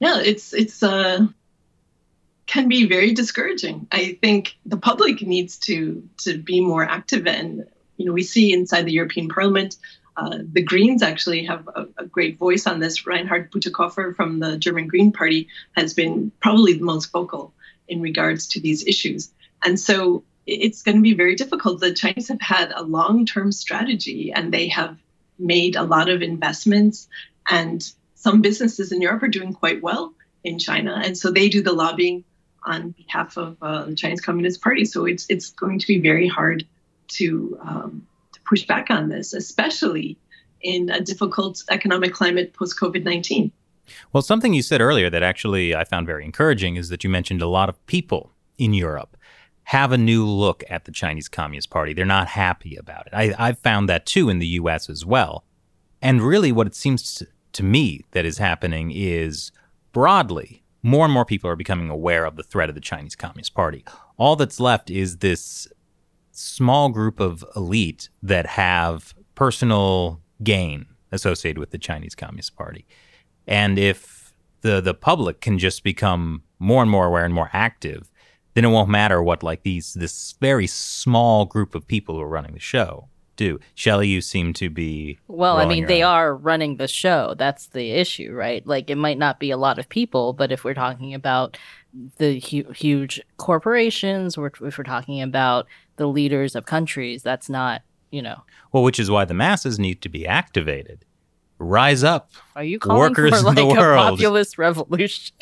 Yeah, it's it's uh, can be very discouraging. I think the public needs to to be more active, and you know we see inside the European Parliament. Uh, the Greens actually have a, a, great voice on this. Reinhard Bütikofer from the German Green Party has been probably the most vocal in regards to these issues. And so it's going to be very difficult. The Chinese have had a long term strategy and they have made a lot of investments. And some businesses in Europe are doing quite well in China. And so they do the lobbying on behalf of uh, the Chinese Communist Party. So it's it's going to be very hard to um, to push back on this, especially in a difficult economic climate post COVID nineteen. Well, something you said earlier that actually I found very encouraging is that you mentioned a lot of people in Europe have a new look at the Chinese Communist Party. They're not happy about it. I, I've found that too in the U.S. as well. And really, what it seems to, to me that is happening is broadly more and more people are becoming aware of the threat of the Chinese Communist Party. All that's left is this small group of elite that have personal gain associated with the Chinese Communist Party. And if the the public can just become more and more aware and more active, then it won't matter what like these this very small group of people who are running the show do. Shelley, you seem to be. Well, I mean, they are running the show. That's the issue, right? Like, it might not be a lot of people, but if we're talking about the hu- huge corporations, or if we're talking about the leaders of countries, that's not, you know. Well, which is why the masses need to be activated. Rise up. Are you calling workers for like a populist revolution?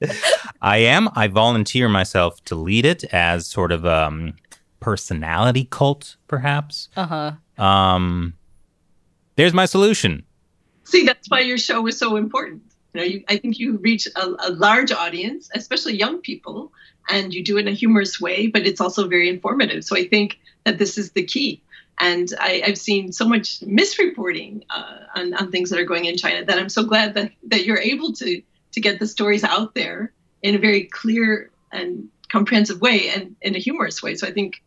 I am. I volunteer myself to lead it as sort of um, personality cult, perhaps. Uh huh. Um, there's my solution. See, that's why your show is so important. You know, you, I think you reach a, a large audience, especially young people, and you do it in a humorous way, but it's also very informative. So I think that this is the key. And I, have seen so much misreporting uh, on, on things that are going in China that I'm so glad that, that you're able to to get the stories out there in a very clear and comprehensive way and in a humorous way. So I think,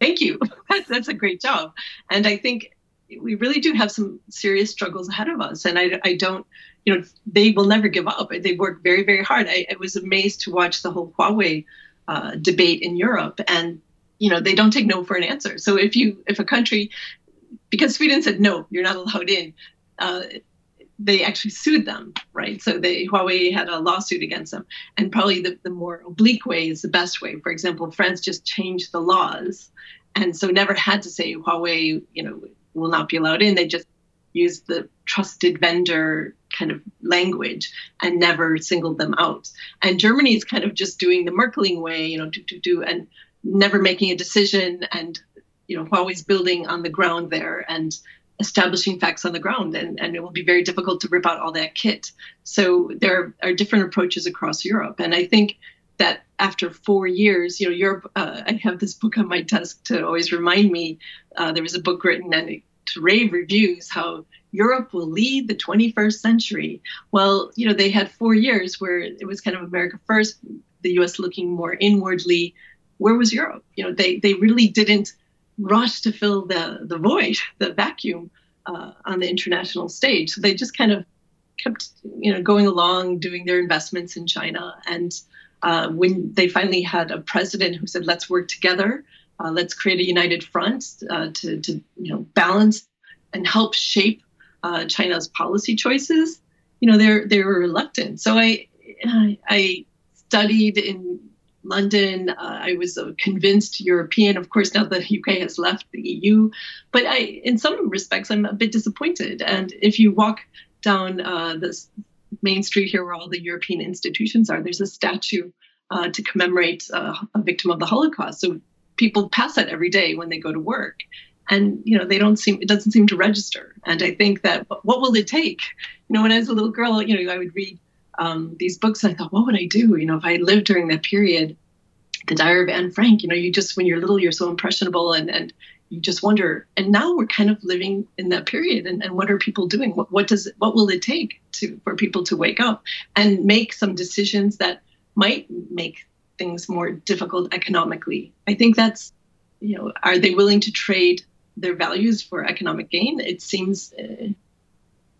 thank you. that's, that's a great job. And I think we really do have some serious struggles ahead of us. And I, I don't, you know, they will never give up. They work very, very hard. I, I was amazed to watch the whole Huawei uh, debate in Europe, and you know, they don't take no for an answer. So if you, if a country, because Sweden said no, you're not allowed in. Uh, they actually sued them, right? So they Huawei had a lawsuit against them, and probably the, the more oblique way is the best way. For example, France just changed the laws, and so never had to say Huawei, you know, will not be allowed in. They just used the trusted vendor kind of language and never singled them out. And Germany is kind of just doing the Merkeling way, you know, do do do, and never making a decision, and you know, Huawei's building on the ground there, and establishing facts on the ground and, and it will be very difficult to rip out all that kit. So there are different approaches across Europe. And I think that after four years, you know, Europe, uh, I have this book on my desk to always remind me. Uh, there was a book written and it, to rave reviews how Europe will lead the 21st century. Well, you know, they had four years where it was kind of America first, the US looking more inwardly. Where was Europe? You know, they, they really didn't rush to fill the the void, the vacuum uh, on the international stage. So they just kind of kept, you know, going along, doing their investments in China. And uh, when they finally had a president who said, "Let's work together, uh, let's create a united front uh, to, to, you know, balance and help shape uh, China's policy choices," you know, they're they were reluctant. So I I studied in London. Uh, I was a convinced European. Of course, now that the UK has left the EU, but I, in some respects, I'm a bit disappointed. And if you walk down uh, this main street here, where all the European institutions are, there's a statue uh, to commemorate uh, a victim of the Holocaust. So people pass that every day when they go to work, and you know they don't seem it doesn't seem to register. And I think that what will it take? You know, when I was a little girl, you know, I would read um, these books. I thought, what would I do? You know, if I lived during that period, the Diary of Anne Frank. You know, you just when you're little, you're so impressionable, and and you just wonder. And now we're kind of living in that period. And, and what are people doing? What, what does what will it take to for people to wake up and make some decisions that might make things more difficult economically? I think that's you know, are they willing to trade their values for economic gain? It seems. Uh,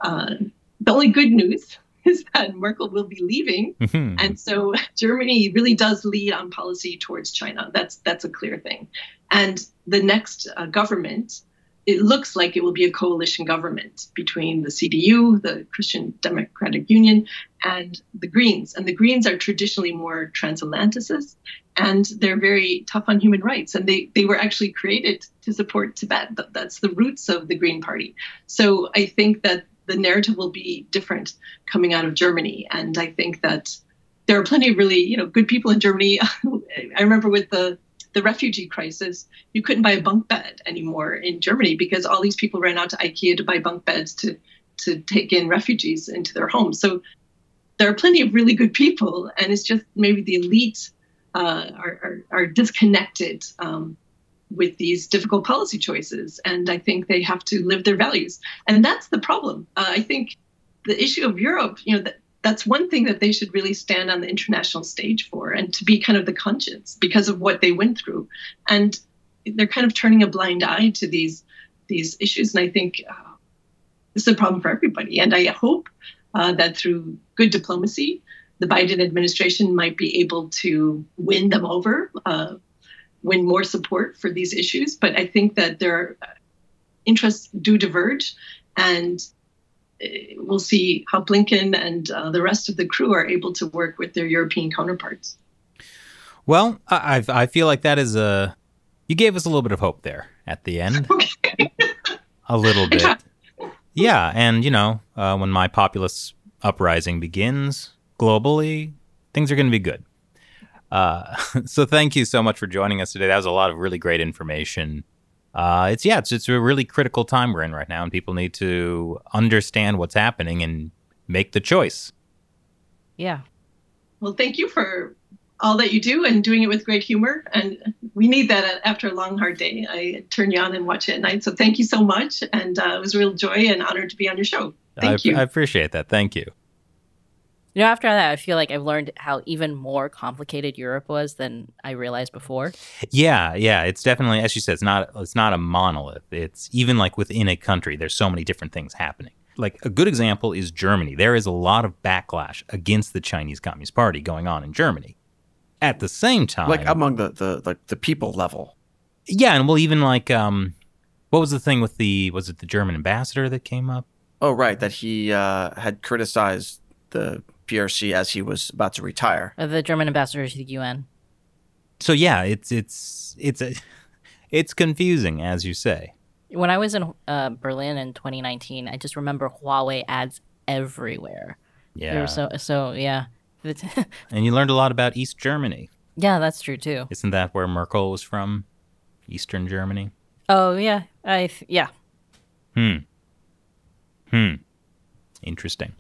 uh, the only good news is that Merkel will be leaving, mm-hmm. and so Germany really does lead on policy towards China. That's that's a clear thing. And the next uh, government, it looks like it will be a coalition government between the CDU, the Christian Democratic Union, and the Greens. And the Greens are traditionally more transatlanticist, and they're very tough on human rights. And they they were actually created to support Tibet. That's the roots of the Green Party. So I think that the narrative will be different coming out of Germany. And I think that there are plenty of really, you know, good people in Germany. I remember with the the refugee crisis, you couldn't buy a bunk bed anymore in Germany because all these people ran out to IKEA to buy bunk beds to to take in refugees into their homes. So there are plenty of really good people, and it's just maybe the elite uh, are, are, are disconnected um, with these difficult policy choices. And I think they have to live their values. And that's the problem. Uh, I think the issue of Europe, you know, that, that's one thing that they should really stand on the international stage for and to be kind of the conscience because of what they went through. And they're kind of turning a blind eye to these these issues. And I think uh, this is a problem for everybody. And I hope uh, that through good diplomacy, the Biden administration might be able to win them over, uh, win more support for these issues. But I think that their interests do diverge, and uh, we'll see how Blinken and uh, the rest of the crew are able to work with their European counterparts. Well, I, I feel like that is a you gave us a little bit of hope there at the end, okay. a little bit. Yeah, and you know, uh, when my populist uprising begins globally, things are going to be good. Uh, so thank you so much for joining us today. That was a lot of really great information. Uh, it's yeah, it's it's a really critical time we're in right now, and people need to understand what's happening and make the choice. Yeah. Well, thank you for all that you do and doing it with great humor. And we need that after a long, hard day. I turn you on and watch it at night. So thank you so much. And uh, it was a real joy and honor to be on your show. Thank I, you. I appreciate that. Thank you. You know, after that, I feel like I've learned how even more complicated Europe was than I realized before. Yeah, yeah, it's definitely as you said, it's not it's not a monolith. It's even like within a country, there's so many different things happening. Like a good example is Germany. There is a lot of backlash against the Chinese Communist Party going on in Germany. At the same time, like among the the like the people level. yeah, and well, even like um, what was the thing with the was it the German ambassador that came up? Oh, right, that he uh, had criticized the PRC as he was about to retire. The German ambassador to the UN. So yeah, it's it's it's a, it's confusing as you say. When I was in uh, Berlin in 2019, I just remember Huawei ads everywhere. They Yeah, were so so yeah. and you learned a lot about East Germany. yeah, that's true too. Isn't that where Merkel was from? Eastern Germany. Oh yeah, I th- yeah. Hmm. Hmm. Interesting.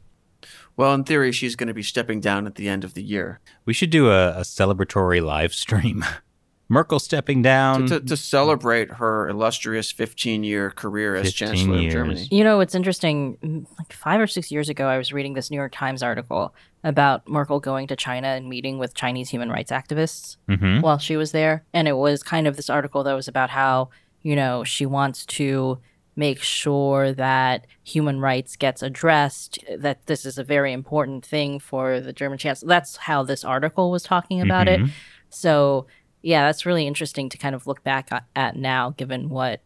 Well, in theory, she's going to be stepping down at the end of the year We should do a, a celebratory live stream. Merkel stepping down. to, to, to celebrate her illustrious 15-year career as Chancellor years. of Germany. You know, it's interesting. mm, Like five or six years ago, I was reading this New York Times article about Merkel going to China and meeting with Chinese human rights activists Mhm. while she was there. And it was kind of this article that was about how, you know, she wants to make sure that human rights gets addressed, that this is a very important thing for the German chancellor. That's how this article was talking about it. Mhm. So, yeah, that's really interesting to kind of look back at now, given what,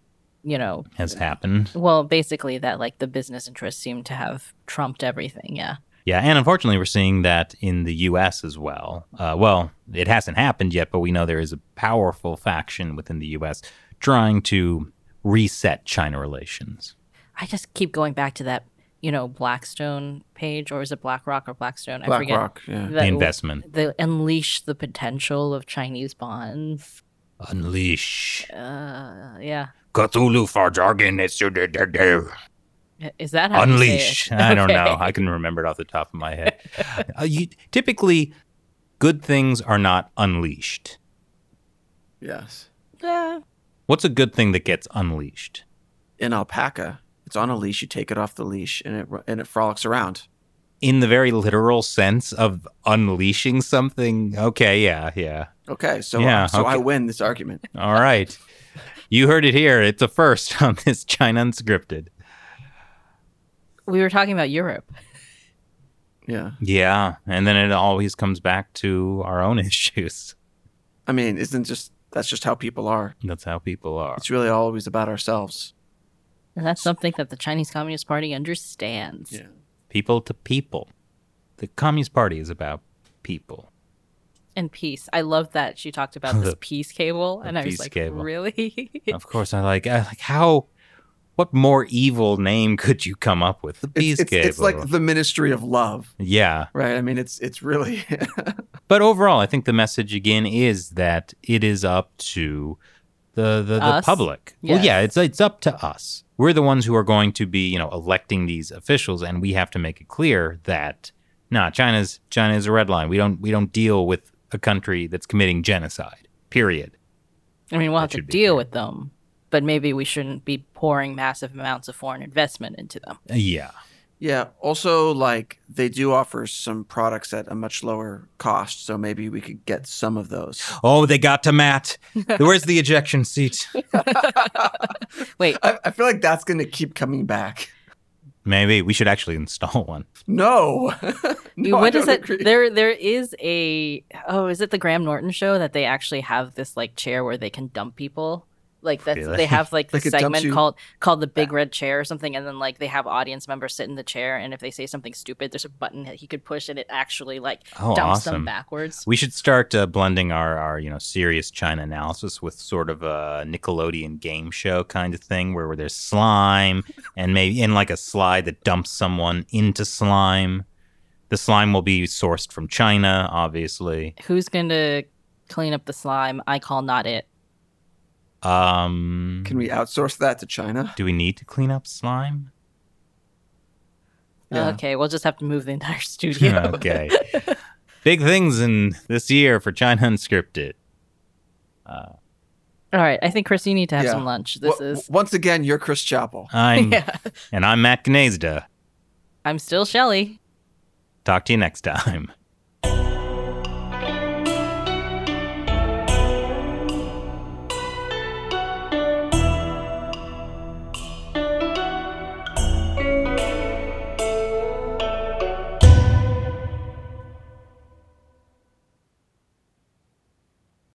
you know, Has happened. well, basically that like the business interests seem to have trumped everything. Yeah. Yeah, and unfortunately, we're seeing that in the U.S. as well. Uh, well, it hasn't happened yet, but we know there is a powerful faction within the U.S. trying to reset China relations. I just keep going back to that, you know, Blackstone page, or is it BlackRock or Blackstone? I forget. BlackRock, yeah. That- the investment. The unleash the potential of Chinese bonds. Unleash. Uh, yeah. Cthulhu for jargon. It's Is that how you say Unleash. it? I don't know. I can remember it off the top of my head. uh, you, typically, good things are not unleashed. Yes. Yeah. What's a good thing that gets unleashed? In alpaca, it's on a leash. You take it off the leash, and it and it frolics around. In the very literal sense of unleashing something? Okay, yeah, yeah. Okay, so Yeah, uh, so I win this argument. All right. You heard it here. It's a first on this China Unscripted. We were talking about Europe. Yeah. Yeah. And then it always comes back to our own issues. I mean, isn't just that's just how people are. That's how people are. It's really always about ourselves. And that's something that the Chinese Communist Party understands. Yeah. People to people. The Communist Party is about people. And peace. I love that she talked about this peace cable. And I was like, cable. really? Of course, I like, I like how, what more evil name could you come up with? The peace It's, it's, it's like the Ministry of Love, yeah. right? I mean, it's it's really But overall, I think the message again is that it is up to the the, the Us? public. Well, yeah, it's it's up to us. We're the ones who are going to be, you know, electing these officials, and we have to make it clear that nah, China's China is a red line. We don't we don't deal with a country that's committing genocide. Period. I mean, we'll That have to deal fair. with them, but maybe we shouldn't be pouring massive amounts of foreign investment into them. Yeah. yeah. Also, like they do offer some products at a much lower cost, so maybe we could get some of those. Oh, they got to Matt. Where's the ejection seat? Wait, I, I feel like that's going to keep coming back. Maybe we should actually install one. No, no I what is don't it? agree. There, there is a. Oh, is it the Graham Norton show that they actually have this like chair where they can dump people? Like that's Really? they have like the Like segment called called the big red chair or something, and then like they have audience members sit in the chair, and if they say something stupid, there's a button that he could push, and it actually like Oh, dumps them backwards. We should start uh, blending our, our, you know, serious China analysis with sort of a Nickelodeon game show kind of thing where, where there's slime and maybe in like a slide that dumps someone into slime. The slime will be sourced from China, obviously. Who's going to clean up the slime? I call not it. Um, Can we outsource that to China? do we need to clean up slime? Yeah. Okay, we'll just have to move the entire studio. okay. Big things in this year for China Unscripted. Uh, All right, I think Chris, you need to have Yeah. some lunch. This W- is once again, you're Chris Chappell. I'm yeah. and I'm Matt Gnaizda. I'm still Shelley. Talk to you next time.